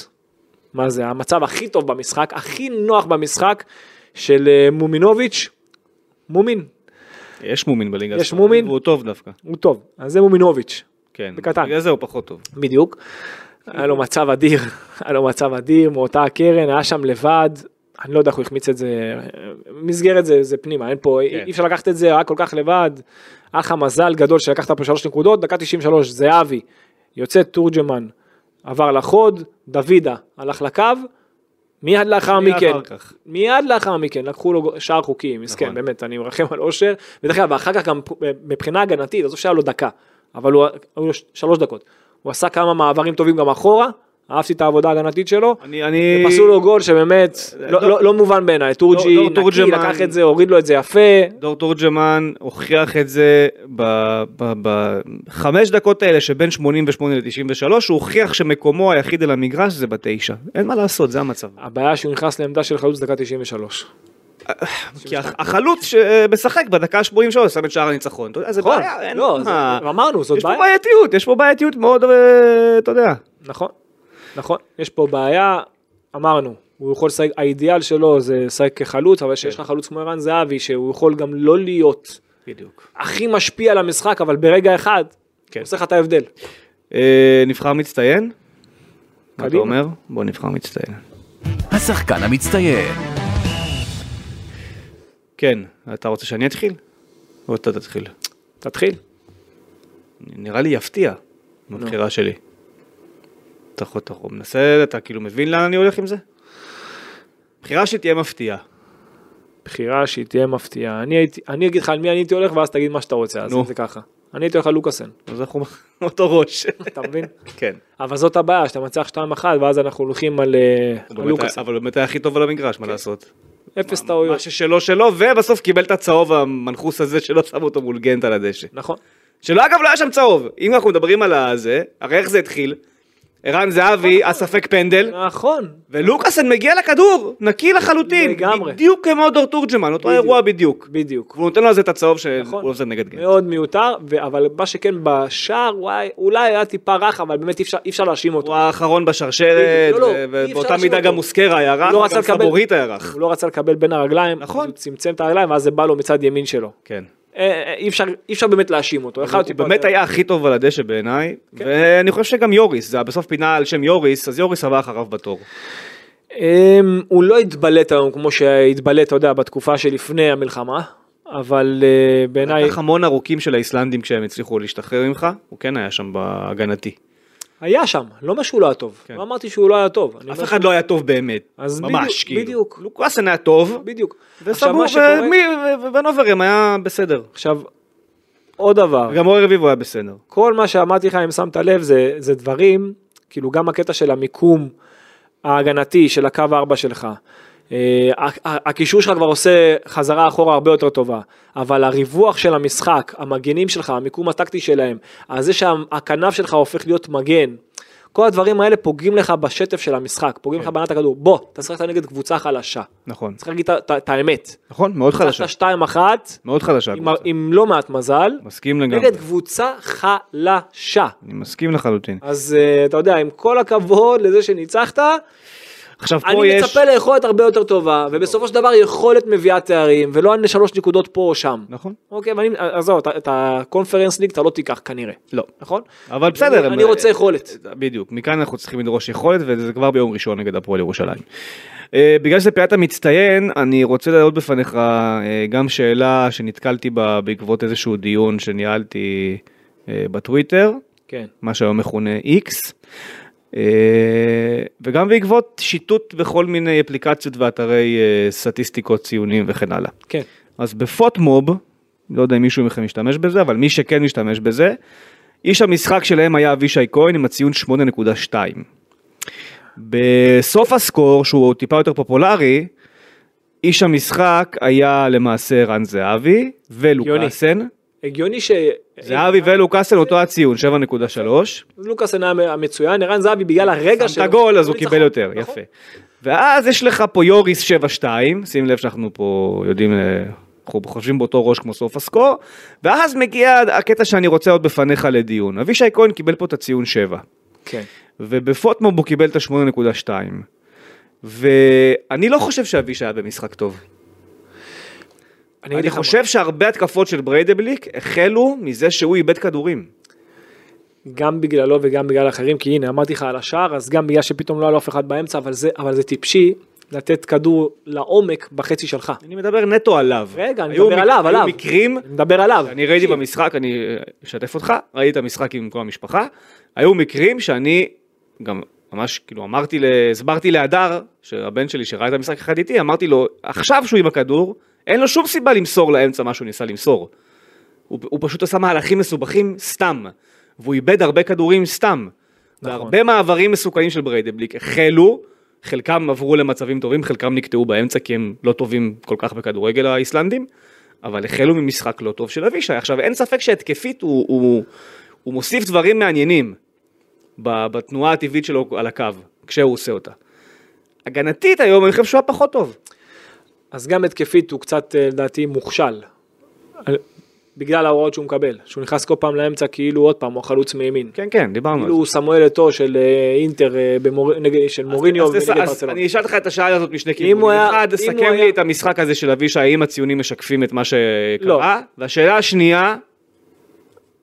מה זה, המצב הכי טוב במשחק, הכי נוח במשחק של אה, מומינוביץ', מומין, יש מומין בליגה. יש מומין. והוא טוב דווקא. הוא טוב, אז זה מומינוביץ'. כן. בקטן. בגלל זה הוא פחות טוב. בדיוק. היה לו מצב אדיר, היה לו מצב אדיר מאותה הקרן, היה שם לבד, אני לא יודע איך הוא החמיץ את זה, מסגרת זה, זה פנימה, אין פה, כן. אי אפשר לקחת את זה, היה כל כך לבד, היה לך מזל גדול שלקחת פה שלוש נקודות, דקה 93, זהבי, יוצא תורג'מן, עבר לחוד, דוידה הלך לקו, מיד לאחר מכן, אחר. מיד לאחר מכן לקחו לו שער חוקי, מסכן, נכון. באמת, אני מרחם על אושר, ודרך אגב, ואחר כך גם מבחינה הגנתית, עזוב שהיה לו דקה, אבל הוא, היו לו שלוש דקות, הוא עשה כמה מעברים טובים גם אחורה, אהבתי את העבודה ההגנתית שלו, אני, אני... פסלו לו גול שבאמת לא, דור- לא, לא מובן בעיניי, טורג'י דור נקי, תורג'מן- לקח את זה, הוריד לו את זה יפה, דור תורג'מן הוכיח את זה בחמש דקות האלה שבין 88 ל-93, הוא הוכיח שמקומו היחיד על המגרש זה בתשע. אין מה לעשות, זה המצב. הבעיה שהוא נכנס לעמדה של חלוץ דקה 93. כי הח- החלוץ שמשחק בדקה 83 שם את שער הניצחון. אתה יודע, זה נכון, בעיה, אין לא, מה. אמרנו, זאת יש פה בעיה. בעייתיות, יש פה בעייתיות מאוד, אה, אתה יודע. נכון, נכון, יש פה בעיה, אמרנו, הוא יכול לשחק, האידיאל שלו זה לשחק כחלוץ, אבל שיש לך חלוץ כמו ערן זהבי, שהוא יכול גם לא להיות בדיוק. הכי משפיע על המשחק, אבל ברגע אחד, כן. הוא עושה לך את ההבדל. אה, נבחר מצטיין? מה אתה. אומר? בוא נבחר מצטיין. השחקן המצטיין. כן, אתה רוצה שאני אתחיל? או אתה תתחיל? תתחיל. נראה לי יפתיע, בבחירה שלי. אתה יכול, מנסה, אתה כאילו מבין לאן אני הולך עם זה? בחירה שתהיה מפתיעה. בחירה שהיא תהיה מפתיעה. אני, הייתי, אני אגיד לך על מי אני הייתי הולך, ואז תגיד מה שאתה רוצה, אז זה ככה. אני הייתי הולך על לוקאסן, אז אנחנו אותו ראש. אתה מבין? כן. אבל זאת הבעיה, שאתה מנצח 2-1 ואז אנחנו הולכים על אה, לוקאסן. אבל באמת היה הכי טוב על המגרש, מה לעשות. אפס מה טעויות. ששלו שלו, ובסוף קיבל את הצהוב המנחוס הזה שלא שמו אותו מול גנט על הדשא. נכון. שלא אגב לא היה שם צהוב. אם אנחנו מדברים על הזה, הרי איך זה התחיל? ערן זהבי, הספק פנדל, נכון. ולוקאסן מגיע לכדור, נקי לחלוטין. לגמרי. בדיוק כמו דור תורג'מן, אותו. אירוע בדיוק. בדיוק. והוא נותן לו על זה את הצהוב נכון. שהוא עושה נגד גנט. מאוד מיותר, אבל מה שכן בשער, וואי, אולי היה טיפה רך, אבל באמת אי אפשר- להאשים אותו. הוא האחרון בשרשרת. לא, לא, ובאותה מידה. גם מוסקרה היה רך, לא וגם לקבל- סבורית היה רך. הוא לא רצה לקבל בין הרגליים, נכון. צמצם את הרגליים, ואז זה בא לו מצד ימין שלו. כן. אה, אה, אי אפשר, אי אפשר באמת להאשים אותו. הוא באמת היה הכי טוב על הדשא בעיניי, כן. ואני חושב שגם יוריס, זה היה בסוף פינה על שם יוריס, אז יוריס הבא אחריו בתור. אמ, הוא לא התבלט היום כמו שהתבלט, אתה יודע, בתקופה שלפני המלחמה, אבל אה, בעיניי, לקח המון ארוכים של האיסלנדים כשהם הצליחו להשתחרר ממך, הוא כן היה שם בהגנתי. היה שם, לא אומר שהוא לא היה טוב. כן. לא אמרתי שהוא לא היה טוב. אף אחד לא היה טוב באמת, אז ממש, בדיוק, כאילו. בדיוק. לוקאסן היה טוב, בדיוק. וסבור, שקורה- ונוברם היה בסדר. עכשיו, עוד דבר. גם אורי רביבו היה בסדר. כל מה שאמרתי לך אם שמת לב זה, זה דברים, כאילו גם הקטע של המיקום ההגנתי של הקו 4 שלך. אה, הקישור שלך כבר עושה חזרה אחורה הרבה יותר טובה, אבל הריווח של המשחק, המגנים שלך, המיקום הטקטי שלהם, זה שהכנף שלך הופך להיות מגן, כל הדברים האלה פוגעים לך בשטף של המשחק, פוגעים לך בהנעת הכדור. בוא, אתה צריך נגד קבוצה חלשה. נכון. צריך להגיד את- האמת. נכון, מאוד חדשה. ניצחת 2-1, מאוד חדשה. עם, לא מעט מזל, מסכים לגמרי. נגד קבוצה חלשה. אני מסכים לחלוטין. אז uh, אתה יודע, עם כל הכבוד לזה שניצחת, עכשיו פה אני יש... מצפה ליכולת הרבה יותר טובה, ובסופו של דבר יכולת מביאה תארים, ולא אני שלוש נקודות פה או שם. נכון. אוקיי, ואני, עזוב, את- הקונפרנס ליג אתה לא תיקח כנראה, לא. נכון? אבל בסדר. אני, אני רוצה יכולת. בדיוק, מכאן אנחנו צריכים לדרוש יכולת וזה כבר ביום ראשון נגד הפועל ירושלים. Uh, בגלל שזה פיית המצטיין, אני רוצה להעלות בפניך uh, גם שאלה שנתקלתי בה בעקבות איזשהו דיון שניהלתי בטוויטר, כן. מה שהיום מכונה uh, וגם בעקבות שיטוט בכל מיני אפליקציות ואתרי uh, סטטיסטיקות, ציונים וכן הלאה. כן. אז בפוטמוב, לא יודע אם מישהו מכם משתמש בזה, אבל מי שכן משתמש בזה, איש המשחק שלהם היה אבישי כהן עם הציון 8.2. בסוף הסקור, שהוא טיפה יותר פופולרי, איש המשחק היה למעשה רן זהבי ולוקאסן. הגיוני ש... זהבי ולוקאסן אותו הציון, 7.3. לוקאסן היה המצוין, ערן זהבי בגלל הרגע שם את הגול אז הוא קיבל יותר, נכון. יפה. ואז יש לך פה יוריס 7-2, שים לב שאנחנו פה יודעים, אה, אנחנו חושבים באותו ראש כמו סוף הסקור, ואז מגיע הקטע שאני רוצה עוד בפניך לדיון. אבישי כהן קיבל פה את הציון 7, כן. ובפוטמוב הוא קיבל את ה-8.2. ואני לא חושב שאבישי היה במשחק טוב. אני מה. חושב שהרבה התקפות של בריידבליק החלו מזה שהוא איבד כדורים. גם בגללו וגם בגלל אחרים, כי הנה אמרתי לך על השער, אז גם בגלל שפתאום לא היה לו אף אחד באמצע, אבל זה, אבל זה טיפשי לתת כדור לעומק בחצי שלך. אני מדבר נטו עליו. רגע, אני מדבר מק- עליו, עליו. היו מקרים אני מדבר עליו. אני ראיתי במשחק, אני אשתף אותך, ראיתי את המשחק עם כל המשפחה, היו מקרים שאני גם ממש כאילו אמרתי, הסברתי להדר, שהבן שלי שראה את המשחק אחד איתי, אמרתי לו, עכשיו שהוא עם הכדור, אין לו שום סיבה למסור לאמצע מה שהוא ניסה למסור. הוא, הוא פשוט עשה מהלכים מסובכים סתם, והוא איבד הרבה כדורים סתם. נכון. והרבה מעברים מסוכנים של בריידבליק החלו, חלקם עברו למצבים טובים, חלקם נקטעו באמצע כי הם לא טובים כל כך בכדורגל האיסלנדים, אבל החלו ממשחק לא טוב של אבישי. עכשיו אין ספק שהתקפית הוא, הוא, הוא מוסיף דברים מעניינים בתנועה הטבעית שלו על הקו, כשהוא עושה אותה. הגנתית היום אני חושב שהוא היה פחות טוב. אז גם התקפית הוא קצת אה, לדעתי מוכשל. על- בגלל ההוראות שהוא מקבל, שהוא נכנס כל פעם לאמצע כאילו עוד פעם הוא החלוץ מימין. כן כן דיברנו על כאילו זה. הוא סמואל אתו של אה, אינטר אה, במור... נגד, של מוריניו אז, ונגד אז, ברצלונה. אני אשאל אותך את השאלה הזאת משני הוא כיוונים. היה- אחד, אם סכם הוא לי היה- את המשחק הזה של אבישי, האם הציונים משקפים את מה לא. שקרה? והשאלה השנייה,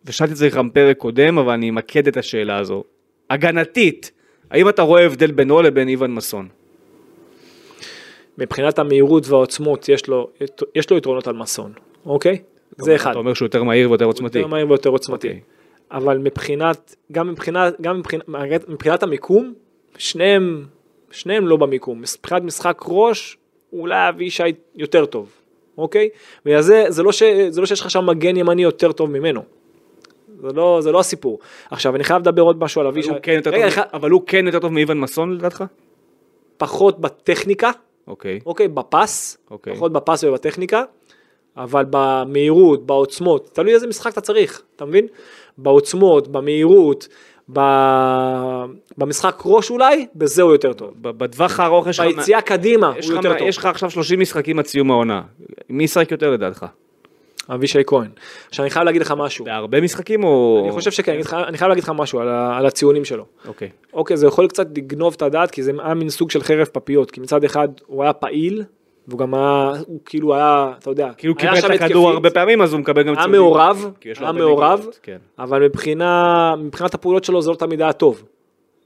ושאלתי את זה גם פרק קודם, אבל אני אמקד את השאלה הזו. הגנתית, האם אתה רואה הבדל בינו לבין איוון מסון? מבחינת המהירות והעוצמות יש לו, יש לו יתרונות על מסון, אוקיי? זה אחד. אתה אומר שהוא יותר מהיר ויותר עוצמתי. יותר מהיר ויותר עוצמתי. אוקיי. אבל מבחינת, גם מבחינת, גם מבחינת, מבחינת המיקום, שניהם, שניהם לא במיקום. מבחינת משחק ראש, אולי אבישי יותר טוב, אוקיי? ובגלל זה, זה לא, ש, זה לא שיש לך שם מגן ימני יותר טוב ממנו. זה לא, זה לא הסיפור. עכשיו, אני חייב לדבר עוד משהו על אבל אבישי. הוא כן רגע, טוב- אבל הוא כן יותר טוב מאיוון מסון לדעתך? פחות בטכניקה, אוקיי. אוקיי, בפס, אוקיי. פחות בפס ובטכניקה, אבל במהירות, בעוצמות, תלוי איזה משחק אתה צריך, אתה מבין? בעוצמות, במהירות, ב... במשחק ראש אולי, בזה הוא יותר טוב. בטווח הארוך יש לך... ביציאה קדימה הוא יותר טוב. יש לך עכשיו 30 משחקים עד סיום העונה. מי ישחק יותר לדעתך? אבישי כהן. עכשיו אני חייב להגיד לך משהו. בהרבה משחקים או... אני חושב שכן, אני חייב להגיד לך משהו על ה- על הציונים שלו. אוקיי. אוקיי, זה יכול קצת לגנוב את הדעת, כי זה היה מין סוג של חרב פפיות, כי מצד אחד הוא היה פעיל, והוא גם היה, הוא כאילו היה, אתה יודע, כאילו היה קיבל את הכדור הרבה פעמים אז הוא מקבל גם היה ציונים. מעורב, יש לו היה מעורב, כן. אבל מבחינה, מבחינת הפעולות שלו זה לא תמיד היה טוב.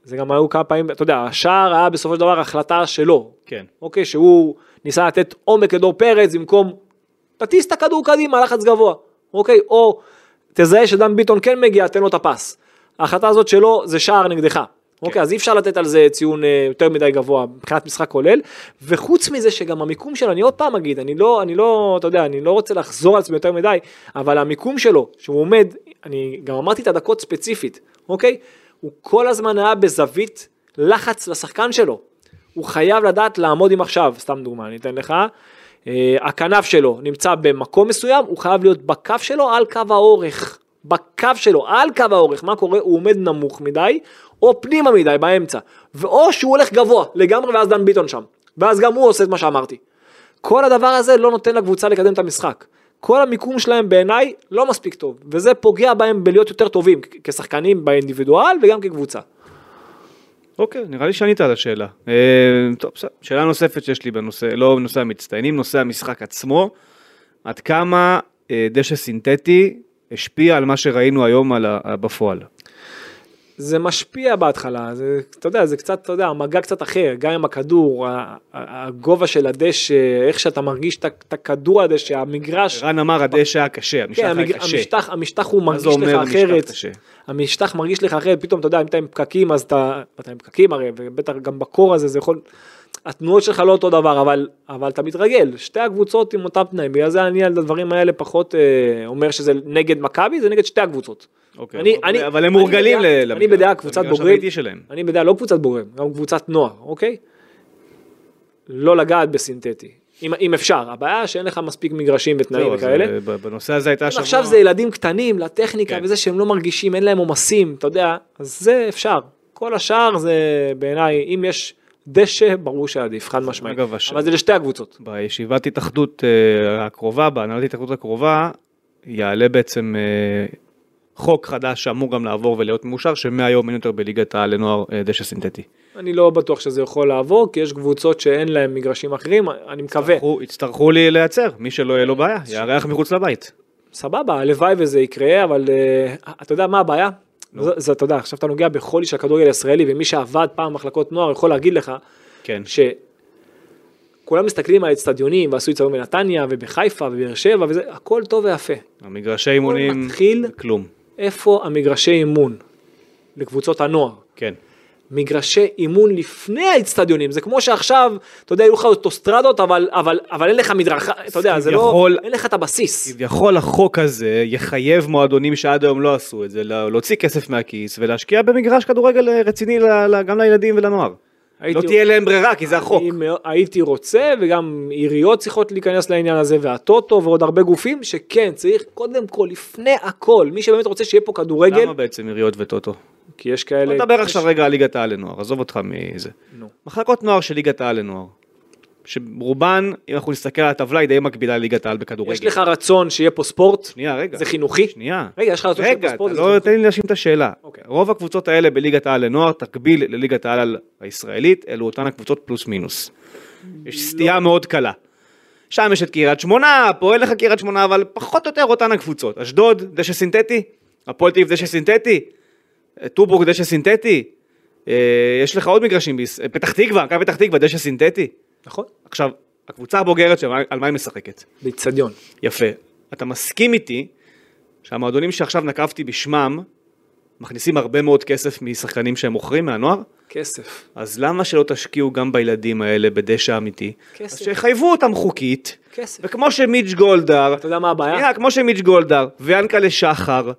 זה גם היו כמה פעמים, אתה יודע, השער היה בסופו של דבר החלטה שלו, כן. אוקיי, שהוא ניסה לתת עומק לדור פרץ במקום, תטיס את הכדור קדימה, לחץ גבוה, אוקיי, או תזהה שדן ביטון כן מגיע, תן לו את הפס. ההחלטה הזאת שלו זה שער נגדך. אוקיי, אז אי אפשר לתת על זה ציון אה, יותר מדי גבוה מבחינת משחק כולל, וחוץ מזה שגם המיקום שלו, אני עוד פעם אגיד, אני לא, אני לא, אתה יודע, אני לא רוצה לחזור על עצמי יותר מדי, אבל המיקום שלו, שהוא עומד, אני גם אמרתי את הדקות ספציפית, אוקיי? הוא כל הזמן היה בזווית לחץ לשחקן שלו. הוא חייב לדעת לעמוד עם עכשיו, סתם דוגמה, אני אתן לך. אה, הכנף שלו נמצא במקום מסוים, הוא חייב להיות בקו שלו על קו האורך. בקו שלו, על קו האורך, מה קורה? הוא עומד נמוך מדי, או פנימה מדי, באמצע. ואו שהוא הולך גבוה לגמרי, ואז דן ביטון שם. ואז גם הוא עושה את מה שאמרתי. כל הדבר הזה לא נותן לקבוצה לקדם את המשחק. כל המיקום שלהם בעיניי לא מספיק טוב, וזה פוגע בהם בלהיות יותר טובים, כשחקנים באינדיבידואל וגם כקבוצה. אוקיי, נראה לי שענית על השאלה. אה, טוב, בסדר. שאלה נוספת שיש לי בנושא, לא בנושא המצטיינים, נושא המשחק עצמו. עד כמה אה, דשא סינתטי השפיע על מה שראינו היום על בפועל? זה משפיע בהתחלה, זה, אתה יודע, זה קצת, אתה יודע, המגע קצת אחר, גם עם הכדור, הגובה של הדשא, איך שאתה מרגיש את הכדור הדשא, המגרש, רן אמר הדשא היה קשה, המשטח כן, היה. קשה. המשטח, המשטח הוא מרגיש לך המשטח אחרת, קשה? המשטח מרגיש לך אחרת, פתאום אתה יודע, אם אתה עם פקקים אז אתה, אתה עם פקקים הרי, ובטח גם בקור הזה זה יכול, התנועות שלך לא אותו דבר, אבל, אבל אתה מתרגל, שתי הקבוצות עם אותם תנאים, בגלל זה אני על הדברים האלה פחות אה, אומר שזה נגד מכבי, זה נגד שתי הקבוצות. אוקיי, אני- אבל- אני- אבל הם מורגלים בדעה- ל- אני למגרש- בדעה קבוצת למגרש בוגרים. אני בדעה לא קבוצת בוגרים, גם קבוצת נוער, אוקיי? לא לגעת בסינתטי, אם, אם אפשר, הבעיה שאין לך מספיק מגרשים ותנאים אז, וכאלה. בנושא הזה הייתה אם עכשיו זה ילדים קטנים לטכניקה כן. וזה שהם לא מרגישים, אין להם עומסים, אתה יודע, אז זה אפשר. כל השאר זה בעיניי, אם יש דשא, ברור שעדיף, חד משמעית. אגב, הש- אבל זה לשתי הקבוצות. בישיבת התאחדות אה, הקרובה, בהנהלת התאחדות הקרובה, יעלה בעצם אה, חוק חדש שאמור גם לעבור ולהיות מאושר, שמהיום אין יותר בליגת העל לנוער אה, דשא סינתטי. אני לא בטוח שזה יכול לעבור, כי יש קבוצות שאין להם מגרשים אחרים, אני מקווה. יצטרכו- יצטרכו לי לייצר, מי שלא יהיה לו בעיה, יארח מחוץ לבית. סבבה, הלוואי וזה יקרה, אבל uh, אתה יודע מה הבעיה? זה, זה, אתה יודע, עכשיו אתה נוגע בחולי של הכדורגל הישראלי, ומי שעבד פעם במחלקות נוער יכול להגיד לך, כן. שכולם מסתכלים על אצטדיונים, ועשו אצטדיון בנתניה, ובחיפה, ובאר שבע, וזה, הכל טוב ויפה. המגרשי אימונים, מתחיל- כלום. איפה המגרשי אימון לקבוצות הנוער? כן. מגרשי אימון לפני האצטדיונים, זה כמו שעכשיו, אתה יודע, היו לך אוטוסטרדות, אבל, אבל, אבל אין לך מדרכה, אתה יודע, זה לא, כביכול- אין לך את הבסיס. כביכול החוק הזה יחייב מועדונים שעד היום לא עשו את זה, לה- להוציא כסף מהכיס ולהשקיע במגרש כדורגל אה, רציני גם לילדים ולנוער. לא תהיה להם ברירה כי זה החוק. הייתי רוצה, וגם עיריות צריכות להיכנס לעניין הזה, והטוטו ועוד הרבה גופים, שכן, צריך קודם כל, לפני הכל, מי שבאמת רוצה שיהיה פה כדורגל, למה בעצם עיריות וטוטו? כי יש כאלה... בוא נדבר עכשיו רגע על ליגת העל לנוער, עזוב אותך מזה. מחלקות נוער של ליגת העל לנוער, שרובן, אם אנחנו נסתכל על הטבלה, היא די מקבילה לליגת העל בכדורגל. יש לך רצון שיהיה פה ספורט? שנייה, רגע. זה חינוכי? שנייה. רגע, יש לך רצון שיהיה פה רגע, ספורט? זה לא? תן לי להשלים את השאלה. אוקיי. רוב הקבוצות האלה בליגת העל לנוער תקביל לליגת העל הישראלית, אלו אותן הקבוצות פלוס מינוס. יש לא. סטייה מאוד קלה. שם יש את קריית שמונה, פה אין לך קריית שמונה, אבל פחות או יותר אותן הקבוצות. אשדוד, דשא סינתטי, הפועל תל דשא סינתטי, טובורג דשא סינתטי, אה, יש לך עוד מגרשים, ביס- פתח תקווה, מכבי פתח תקווה דשא סינתטי. נכון, עכשיו, הקבוצה הבוגרת שם, על מה היא משחקת? באיצטדיון. יפה. אתה מסכים איתי שהמועדונים שעכשיו נקבתי בשמם מכניסים הרבה מאוד כסף משחקנים שהם מוכרים מהנוער? כסף. אז למה שלא תשקיעו גם בילדים האלה בדשא אמיתי? כסף. אז שיחייבו אותם חוקית, כסף. וכמו שמיץ' גולדהר, אתה יודע מה הבעיה? שנייה, כמו שמיץ' גולדהר, ויאנקלה שחר,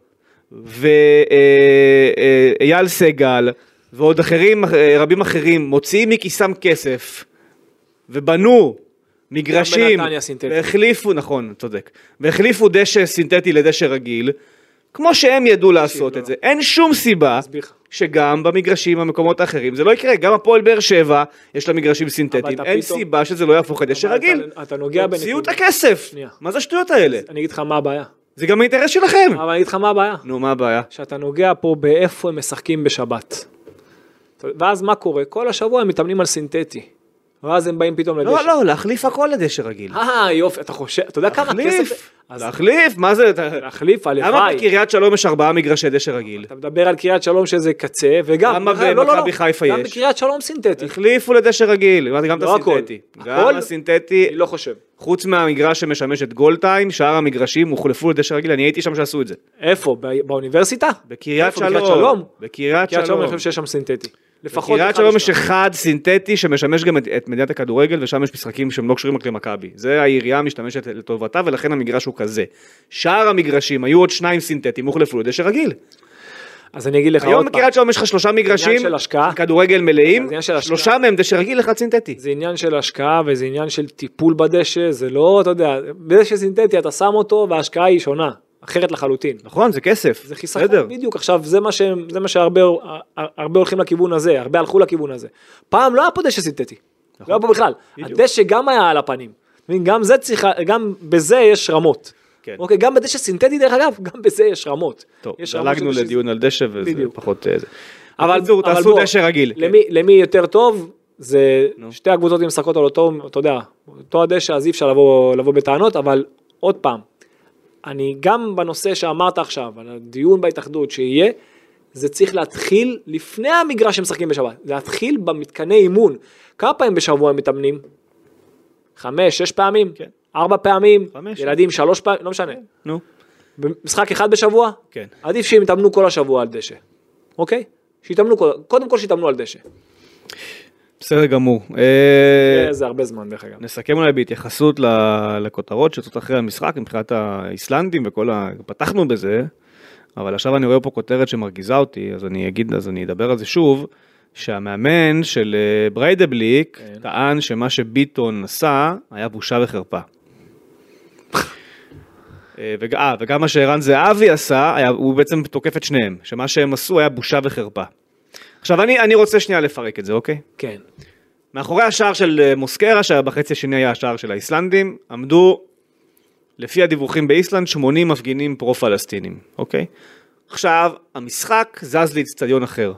ואייל סגל ועוד אחרים, אה, רבים אחרים, מוציאים מכיסם כסף ובנו מגרשים. והחליפו, נכון, צודק, והחליפו דשא סינתטי לדשא רגיל, כמו שהם ידעו לעשות לא, את זה. אין שום סיבה. שגם במגרשים במקומות האחרים זה לא יקרה, גם הפועל באר שבע יש לה מגרשים סינתטיים, אין פתאום- סיבה שזה לא יהפוך לדשא רגיל. אתה- אתה נוגע תוציאו את בנקודה. הכסף, שנייה. מה זה השטויות האלה? אני אגיד לך מה הבעיה. זה גם האינטרס שלכם. אבל אני אגיד לך מה הבעיה. נו, מה הבעיה? שאתה נוגע פה באיפה הם משחקים בשבת. ואז מה קורה? כל השבוע הם מתאמנים על סינתטי. ואז הם באים פתאום לדשא. לא, לא, להחליף הכל לדשא רגיל. אה, יופי, אתה חושב, אתה יודע כמה כסף... להחליף, אז להחליף, מה זה? להחליף, למה הלוואי. בקריית שלום יש ארבעה מגרשי דשא רגיל? אתה מדבר על קריית שלום שזה קצה, וגם... למה לא, לא, לא, במכבי חיפה גם יש? בקריית שלום סינתטי. החליפו לדשא רגיל, גם את לא. הסינתטי. גם? הסינתטי, אני לא חושב. חוץ מהמגרש שמשמש את גולדטיים, שאר המגרשים הוחלפו לדשא רגיל, אני הייתי שם שעשו את זה. איפה? באוניברסיטה? בקריית איפה? בקריית שלום. שלום? בקריית קריית שלום אני שלום. חושב שיש שם סינתטי. לפחות בקריית שלום יש. אחד סינתטי שמשמש גם את, את מדינת הכדורגל ושם יש משחקים שהם לא קשורים רק למכבי. זה העירייה משתמשת לטובתה ולכן המגרש הוא כזה. שאר המגרשים היו עוד שניים סינתטיים הוחלפו לדשא רגיל. אז אני אגיד לך היום עוד פעם. בקריית שלום יש לך שלושה מגרשים. כדורגל מלאים. שלושה מהם דשא רגיל אחד סינתטי. זה עניין של השקעה וזה עניין של טיפול בדשא, זה לא, אתה יודע, בדשא סינתטי אתה שם אותו וההשקעה היא שונה, אחרת לחלוטין. נכון זה כסף. זה חיסכון, בסדר. בדיוק, עכשיו זה מה שהם, זה מה שהרבה הרבה הולכים לכיוון הזה, הרבה הלכו לכיוון הזה. פעם לא היה פה דשא סינתטי, לא היה פה בכלל, נכון. בדיוק. הדשא גם היה על הפנים? גם זה צריכה, גם בזה יש רמות. כן. אוקיי, גם בדשא סינתטי דרך אגב, גם בזה יש רמות. טוב, יש רמות דלגנו דשא לדיון על דשא וזה בדיוק. פחות אה, זה. אבל, בקיצור, אבל תעשו בוא, דשא רגיל. כן. למי, למי יותר טוב, זה נו. שתי הקבוצות משחקות על אותו, אתה יודע, אותו הדשא, אז אי אפשר לבוא, לבוא בטענות, אבל עוד פעם, אני גם בנושא שאמרת עכשיו, על הדיון בהתאחדות שיהיה, זה צריך להתחיל לפני המגרש שהם משחקים בשבת, להתחיל במתקני אימון. כמה פעמים בשבוע הם מתאמנים? חמש, שש פעמים? כן. ארבע פעמים? חמש. ילדים שלוש פעמים? לא משנה. נו. משחק אחד בשבוע? כן. עדיף שהם יתאמנו כל השבוע על דשא, אוקיי? שיתאמנו, קודם כל שיתאמנו על דשא. בסדר גמור. אה, זה הרבה זמן דרך אגב. נסכם אולי בהתייחסות לכותרות שיוצאות אחרי המשחק מבחינת האיסלנדים וכל ה... פתחנו בזה, אבל עכשיו אני רואה פה כותרת שמרגיזה אותי, אז אני אגיד, אז אני אדבר על זה שוב, שהמאמן של אה, בריידבליק כן. טען שמה שביטון עשה היה בושה וחרפה. אה, וג- אה, וגם מה שערן זהבי עשה, היה, הוא בעצם תוקף את שניהם, שמה שהם עשו היה בושה וחרפה. עכשיו אני, אני רוצה שנייה לפרק את זה, אוקיי? כן. מאחורי השער של אה, מוסקרה, שבחצי השני היה השער של האיסלנדים, עמדו, לפי הדיווחים באיסלנד, 80 מפגינים פרו-פלסטינים, אוקיי? עכשיו, המשחק זז לאיצטדיון אחר.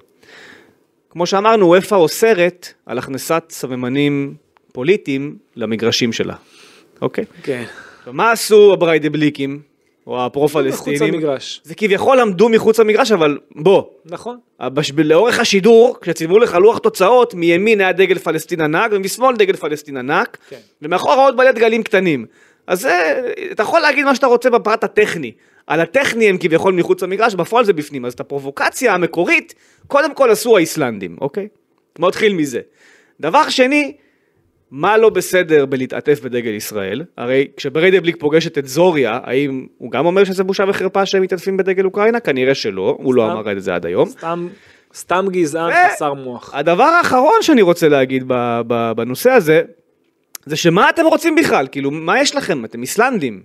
כמו שאמרנו, וופא אוסרת על הכנסת סממנים פוליטיים למגרשים שלה, אוקיי? כן. עכשיו, מה עשו הבריידבליקים, או הפרו-פלסטינים? זה כביכול עמדו מחוץ למגרש, אבל בוא, נכון. בש- לאורך השידור, כשצילמו לך לוח תוצאות, מימין היה דגל פלסטין ענק, ומשמאל דגל פלסטין ענק, כן. ומאחורה עוד מלא דגלים קטנים. אז זה, אתה יכול להגיד מה שאתה רוצה בפרט הטכני. על הטכני הם כביכול מחוץ למגרש, בפועל זה בפנים. אז את הפרובוקציה המקורית, קודם כל עשו האיסלנדים, אוקיי? נתחיל מזה. דבר שני, מה לא בסדר בלהתעטף בדגל ישראל? הרי כשבריידבליק פוגשת את זוריה, האם הוא גם אומר שזה בושה וחרפה שהם מתעטפים בדגל אוקראינה? כנראה שלא, הוא לא סתם. אמר את זה עד היום. סתם, סתם גזען חסר מוח. הדבר האחרון שאני רוצה להגיד ב- ב- בנושא הזה, זה שמה אתם רוצים בכלל? כאילו, מה יש לכם? אתם איסלנדים.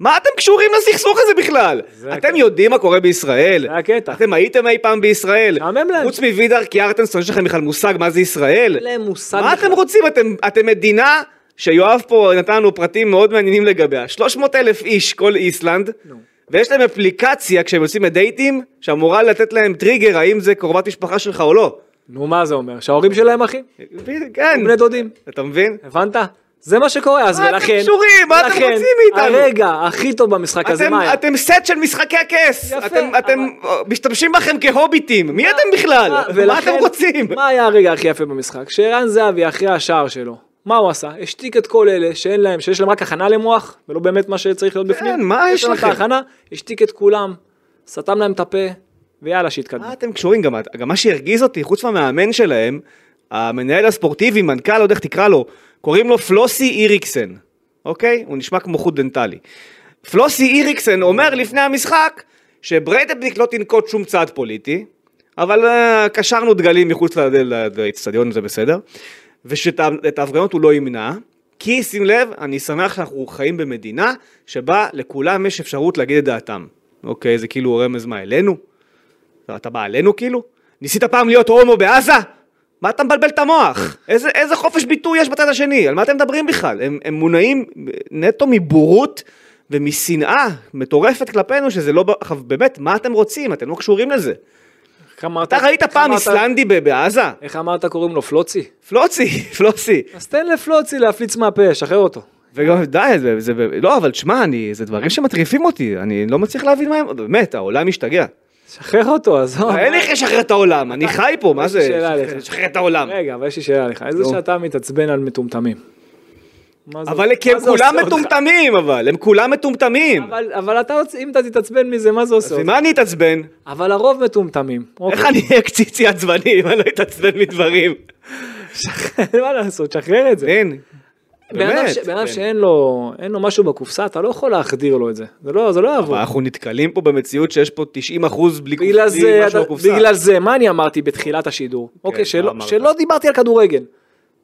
מה אתם קשורים לסכסוך הזה בכלל? אתם הקטע. יודעים מה קורה בישראל? זה הקטע. אתם הייתם אי פעם בישראל? משעמם להם. חוץ מווידר קיארטנסון, יש לכם בכלל מושג מה זה ישראל? אין להם מושג מה בכלל. אתם רוצים? אתם, אתם מדינה שיואב פה נתן לנו פרטים מאוד מעניינים לגביה. 300 אלף איש כל איסלנד, נו. ויש להם אפליקציה כשהם יוצאים לדייטים, שאמורה לתת להם טריגר האם זה קרובת משפחה שלך או לא. נו, מה זה אומר? שההורים שלהם אחים? כן, בני דודים. אתה מבין? הבנת? זה מה שקורה, אז מה אתם ולכן... קשורים? מה אתם ולכן, רוצים מאיתנו? הרגע הכי טוב במשחק הזה, מה? אתם סט של משחקי הכס, יפה, אתם, אתם משתמשים בכם כהוביטים, מי אתם בכלל? מה- מה ולכן, אתם רוצים? מה היה הרגע הכי יפה במשחק? שערן זהבי אחרי השער שלו, מה הוא עשה? השתיק את כל אלה שאין להם, שיש להם רק הכנה למוח, ולא באמת מה שצריך להיות בפנים. מה יש להם את לכם? ההכנה, השתיק את כולם, סתם להם את הפה, ויאללה שיתקדמו. מה אתם קשורים? גם, גם מה שהרגיז אותי, חוץ מהמאמן שלהם, המנהל הספורטיבי, מנכ"ל, לא יודע איך תקרא לו, קוראים לו פלוסי איריקסן, אוקיי? הוא נשמע כמו חוט דנטלי. פלוסי איריקסן אומר לפני המשחק שבריידבליק לא תנקוט שום צעד פוליטי, אבל אה, קשרנו דגלים מחוץ לאצטדיון, זה בסדר, ושאת ההפגנות הוא לא ימנע, כי שים לב, אני שמח שאנחנו חיים במדינה שבה לכולם יש אפשרות להגיד את דעתם. אוקיי, זה כאילו רמז מה, אלינו? אתה בא עלינו כאילו? ניסית פעם להיות הומו בעזה? מה אתה מבלבל את המוח? איזה, איזה חופש ביטוי יש בצד השני? על מה אתם מדברים בכלל? הם, הם מונעים נטו מבורות ומשנאה מטורפת כלפינו, שזה לא... באמת, מה אתם רוצים? אתם לא קשורים לזה. איך אמרת? אתה ראית איך פעם איסלנדי ב- בעזה? איך אמרת קוראים לו? פלוצי? פלוצי, פלוצי. אז תן לפלוצי להפליץ מהפה, שחרר אותו. וגם די, זה, זה, לא, אבל שמע, זה דברים שמטריפים אותי, אני לא מצליח להבין מה הם, באמת, העולם משתגע. שחרר אותו, עזוב. אין לי איך לשחרר את העולם, אני חי פה, מה זה? שאלה אליך. לשחרר את העולם. רגע, אבל יש לי שאלה לך, איזה. שאתה מתעצבן על מטומטמים. אבל כי הם כולם? מטומטמים, אבל, הם כולם מטומטמים. אבל- אתה, אם אתה תתעצבן מזה, מה זה עושה אז? ממה אני אתעצבן? אבל הרוב מטומטמים. אוקיי. איך אני אהיה קציצי עצבני אם אני לא אתעצבן מדברים? מה לעשות, שחרר את זה. אין. באמת. בן אדם כן. שאין לו אין לו משהו בקופסה, אתה לא יכול להחדיר לו את זה. זה לא זה לא אבל יעבור. אנחנו נתקלים פה במציאות שיש פה 90 אחוז בלי בגלל בלי זה, משהו אתה- בקופסה. בגלל זה, מה אני אמרתי בתחילת השידור? אוקיי, מה שלא-? שלא דיברתי על כדורגל.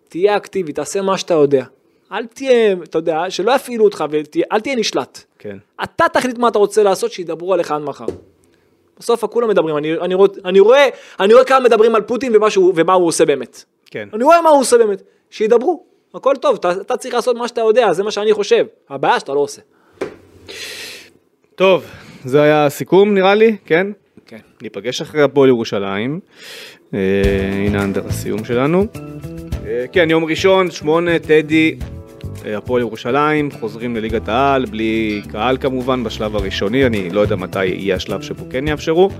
תהיה אקטיבי, תעשה מה שאתה יודע. אל תהיה, אתה יודע, שלא יפעילו אותך ואל תהיה נשלט. כן. אתה תחליט מה אתה רוצה לעשות, שידברו עליך עד מחר. בסוף כולם מדברים, אני, אני, רואה, אני, רואה, אני רואה כמה מדברים על פוטין ומה, שהוא, ומה הוא עושה באמת. כן. אני רואה מה הוא עושה באמת, שידברו, הכל טוב, אתה, אתה צריך לעשות מה שאתה יודע, זה מה שאני חושב. הבעיה שאתה לא עושה. טוב, זה היה הסיכום נראה לי, כן? כן. ניפגש אחרי הפועל ירושלים. אה, הנה אנדר הסיום שלנו. אה, כן, יום ראשון, שמונה, טדי, אה, הפועל ירושלים, חוזרים לליגת העל, בלי קהל כמובן בשלב הראשוני, אני לא יודע מתי יהיה השלב שבו כן יאפשרו.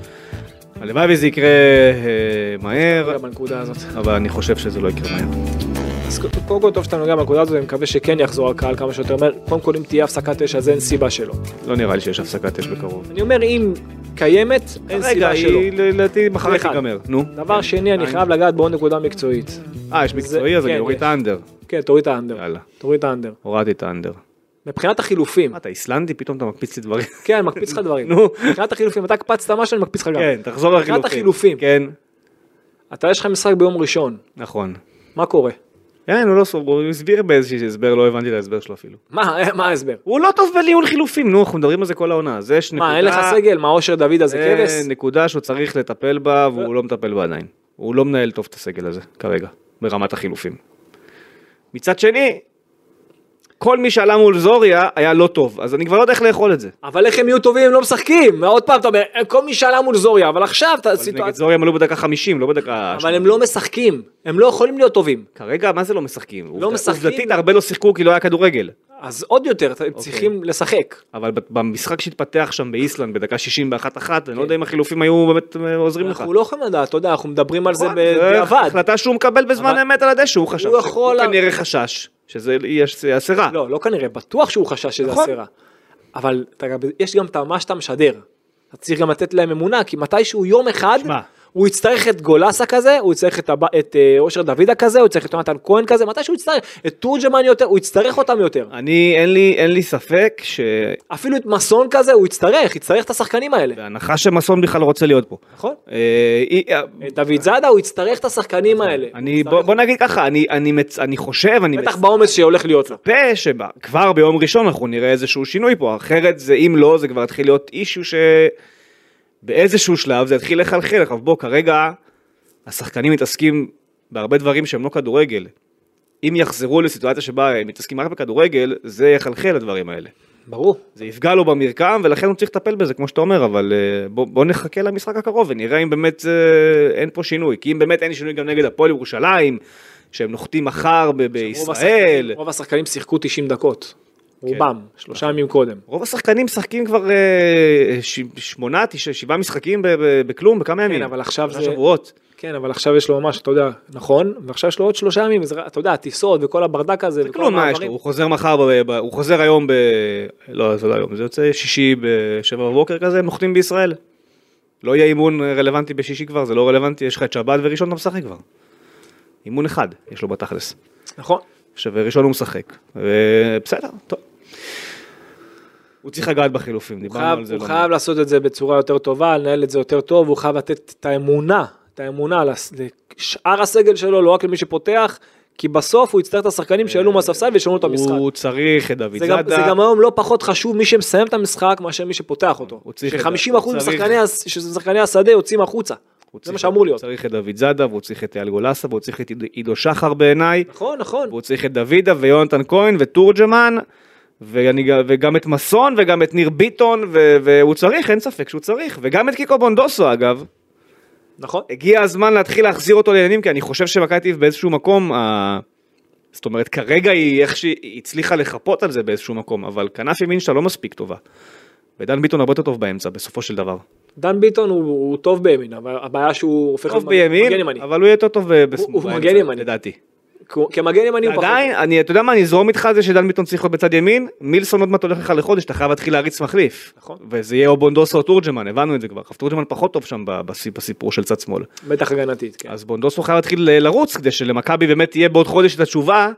הלוואי וזה יקרה אה, מהר, הזאת. אבל אני חושב שזה לא יקרה מהר. אז קודם כל טוב שאתה נוגע בנקודה הזאת, אני מקווה שכן יחזור הקהל כמה שיותר מהר. קודם כל אם תהיה הפסקת אש אז אין סיבה שלא. לא נראה לי שיש הפסקת אש בקרוב. אני אומר אם קיימת, אין רגע, סיבה שלא. היא לדעתי מחר. תיגמר. נו. דבר שני, אני חייב לגעת בעוד נקודה מקצועית. אה, יש מקצועי, אז כן, אני אוריד את. האנדר. כן, תוריד את האנדר. יאללה. תוריד את האנדר. הורדתי את האנדר. מבחינת החילופים, אתה איסלנדי? פתאום אתה מקפיץ לי דברים. כן, אני מקפיץ לך דברים. נו. מבחינת החילופים, אתה הקפצת משהו, אני מקפיץ לך גם. כן, תחזור לחילופים. מבחינת החילופים, כן, אתה יש לך משחק ביום ראשון, נכון. מה קורה? כן, הוא לא סוף, הוא הסביר באיזשהו הסבר, לא הבנתי את ההסבר שלו אפילו. מה מה ההסבר? הוא לא טוב בניהול חילופים, נו, אנחנו מדברים על זה כל העונה. אז יש נקודה... מה, אין לך סגל? מה, אושר דוד הזה זה כבש? נקודה שהוא צריך לטפל בה, והוא לא מטפל בה עדיין. הוא לא מנהל טוב את הסגל הזה, כרגע, ברמת החילופים. מצד שני, כל מי שעלה מול זוריה היה לא טוב, אז אני כבר לא יודע איך לאכול את זה. אבל איך הם יהיו טובים אם לא משחקים? עוד פעם, אתה אומר, כל מי שעלה מול זוריה, אבל עכשיו, אתה- אז נגד. זוריה הם עלו בדקה 50, לא בדקה... אבל הם לא משחקים, הם לא יכולים להיות טובים. כרגע, מה זה לא משחקים? עובד- משחקים. עובדתית, הרבה לא שיחקו כי לא היה כדורגל. אז עוד יותר, אוקיי. אתם צריכים לשחק. אבל במשחק שהתפתח שם באיסלנד בדקה 61 אחת, אני לא יודע אם החילופים היו באמת אה, עוזרים לך. אנחנו לא יכולים לדעת, אתה יודע, אנחנו מדברים על זה נכון, בדיעבד. החלטה שהוא מקבל בזמן אמת על הדשא, הוא חשב, הוא יכול- הוא כנראה חשש שזה יעשה רע. לא, לא כנראה, בטוח שהוא חשש שזה נכון. יעשה רע. אבל יש גם את מה שאתה משדר. אתה צריך גם לתת להם אמונה, כי מתישהו יום אחד. הוא יצטרך את גולסה כזה, הוא יצטרך את הב- את אה, אושר דוידה כזה, הוא יצטרך את יונתן כהן כזה, מתישהו הוא יצטרך, את תורג'מן יותר, הוא יצטרך אותם יותר. אני, אין לי, אין לי ספק ש... אפילו את מסון כזה, הוא יצטרך, יצטרך את השחקנים האלה. בהנחה שמסון בכלל רוצה להיות פה. נכון? אה, אי- אה, את דוד זאדה, הוא יצטרך את השחקנים האלה. אני, בוא, בוא נגיד ככה, אני, אני, מצ... אני חושב, אני בטח בעומס שהולך להיות לו. מצפה שכבר ביום ראשון אנחנו נראה איזשהו שינוי פה, אחרת זה, אם לא, זה כבר יתחיל להיות אישיו שבאיזשהו שלב זה יתחיל לחלחל. עכשיו בוא, כרגע השחקנים מתעסקים בהרבה דברים שהם לא כדורגל. אם יחזרו לסיטואציה שבה הם מתעסקים רק בכדורגל, זה יחלחל לדברים האלה. ברור. זה יפגע לו במרקם ולכן הוא צריך לטפל בזה כמו שאתה אומר אבל אה, בוא, בוא נחכה למשחק הקרוב ונראה אם באמת זה, אין פה שינוי כי אם באמת אין שינוי גם נגד הפועל ירושלים שהם נוחתים מחר ב- בישראל רוב השחקנים שיחקו 90 דקות. רובם, שלושה ימים קודם. רוב השחקנים משחקים כבר אה, ש- שמונה תשע שבעה משחקים ב- ב- בכלום בכמה ימים אבל עכשיו זה- שבועות כן, אבל עכשיו יש לו ממש, אתה יודע, נכון, ועכשיו יש לו עוד שלושה ימים, אתה יודע, הטיסות וכל הברדק הזה, וכל כלום מה יש לו. הוא חוזר מחר הוא חוזר היום ב... לא זה לא היום זה יוצא שישי בשבע בבוקר כזה הם נוחתים בישראל. לא יהיה אימון רלוונטי בשישי כבר זה לא רלוונטי יש לך את שבת וראשון אתה משחק כבר. אימון אחד יש לו בתכלס. נכון. עכשיו ראשון הוא משחק. ו- בסדר טוב. הוא צריך לגעת בחילופים, דיברנו חייב, על זה. הוא לא חייב לעשות את זה בצורה יותר טובה, לנהל את זה יותר טוב, הוא חייב לתת את האמונה, את האמונה לשאר הסגל שלו, לא רק למי שפותח, כי בסוף הוא יצטרך את השחקנים שיעלו מהספסל וישלמו את המשחק. הוא צריך את דוד זאדה. זה גם היום לא פחות חשוב מי שמסיים את המשחק מאשר מי שפותח אותו. הוא צריך את ש-50% זה, הוא צריך- משחקני השדה יוצאים החוצה. זה מה שאמור להיות. הוא צריך את דוד זאדה, והוא צריך את אייל גולסה, והוא צריך את עידו- עידו שחר בעיניי, נכון, נכון. והוא צריך את דוידה ויונתן כהן ותורג'מן, ואני, וגם את מסון וגם את ניר ביטון, ו- והוא צריך, אין ספק שהוא צריך, וגם את קיקו בונדוסו אגב. נכון. הגיע הזמן להתחיל להחזיר אותו לעניינים, כי אני חושב שמכבי תל אביב באיזשהו מקום, ה... זאת אומרת, כרגע היא איך שהיא הצליחה לחפות על זה באיזשהו מקום, אבל כנף ימין שלה לא מספיק טובה. ודן ביטון הרבה יותר טוב באמצע, בסופו של דבר. דן ביטון הוא, הוא טוב בימין, אבל הבעיה שהוא הופך טוב להיות מגן בימין, ימני. אבל הוא יהיה יותר טוב בס- הוא- הוא מגן ימני. לדעתי. כמגן ימני הוא פחות. עדיין, אני, אתה יודע מה, אני אזרום איתך על זה שדן ביטון צריך להיות בצד ימין, מילסון עוד מעט הולך לך לחודש, אתה חייב להתחיל להריץ מחליף. נכון. וזה יהיה או בונדוסו או תורג'מן, הבנו את זה כבר. עכשיו תורג'מן פחות טוב שם בסיפור של צד שמאל. בטח הגנתית, כן. אז בונדוסו חייב להתחיל ל- לרוץ כדי שלמכבי באמת תהיה בעוד חודש את התשובה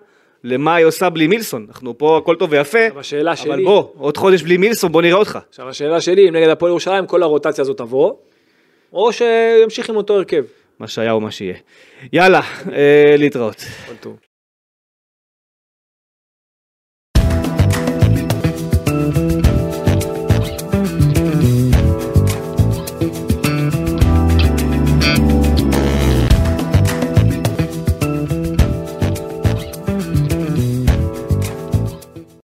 למה היא עושה בלי מילסון. אנחנו פה הכל טוב ויפה, אבל שלי, בוא, עוד חודש בלי מילסון, בוא נראה אותך. עכשיו השאלה שלי, אם נגד הפועל ירושלים כל הרוטציה הזאת תבוא, או שימשיך עם אותו הרכב. מה שהיה או מה שיהיה. יאללה, אה, להתראות.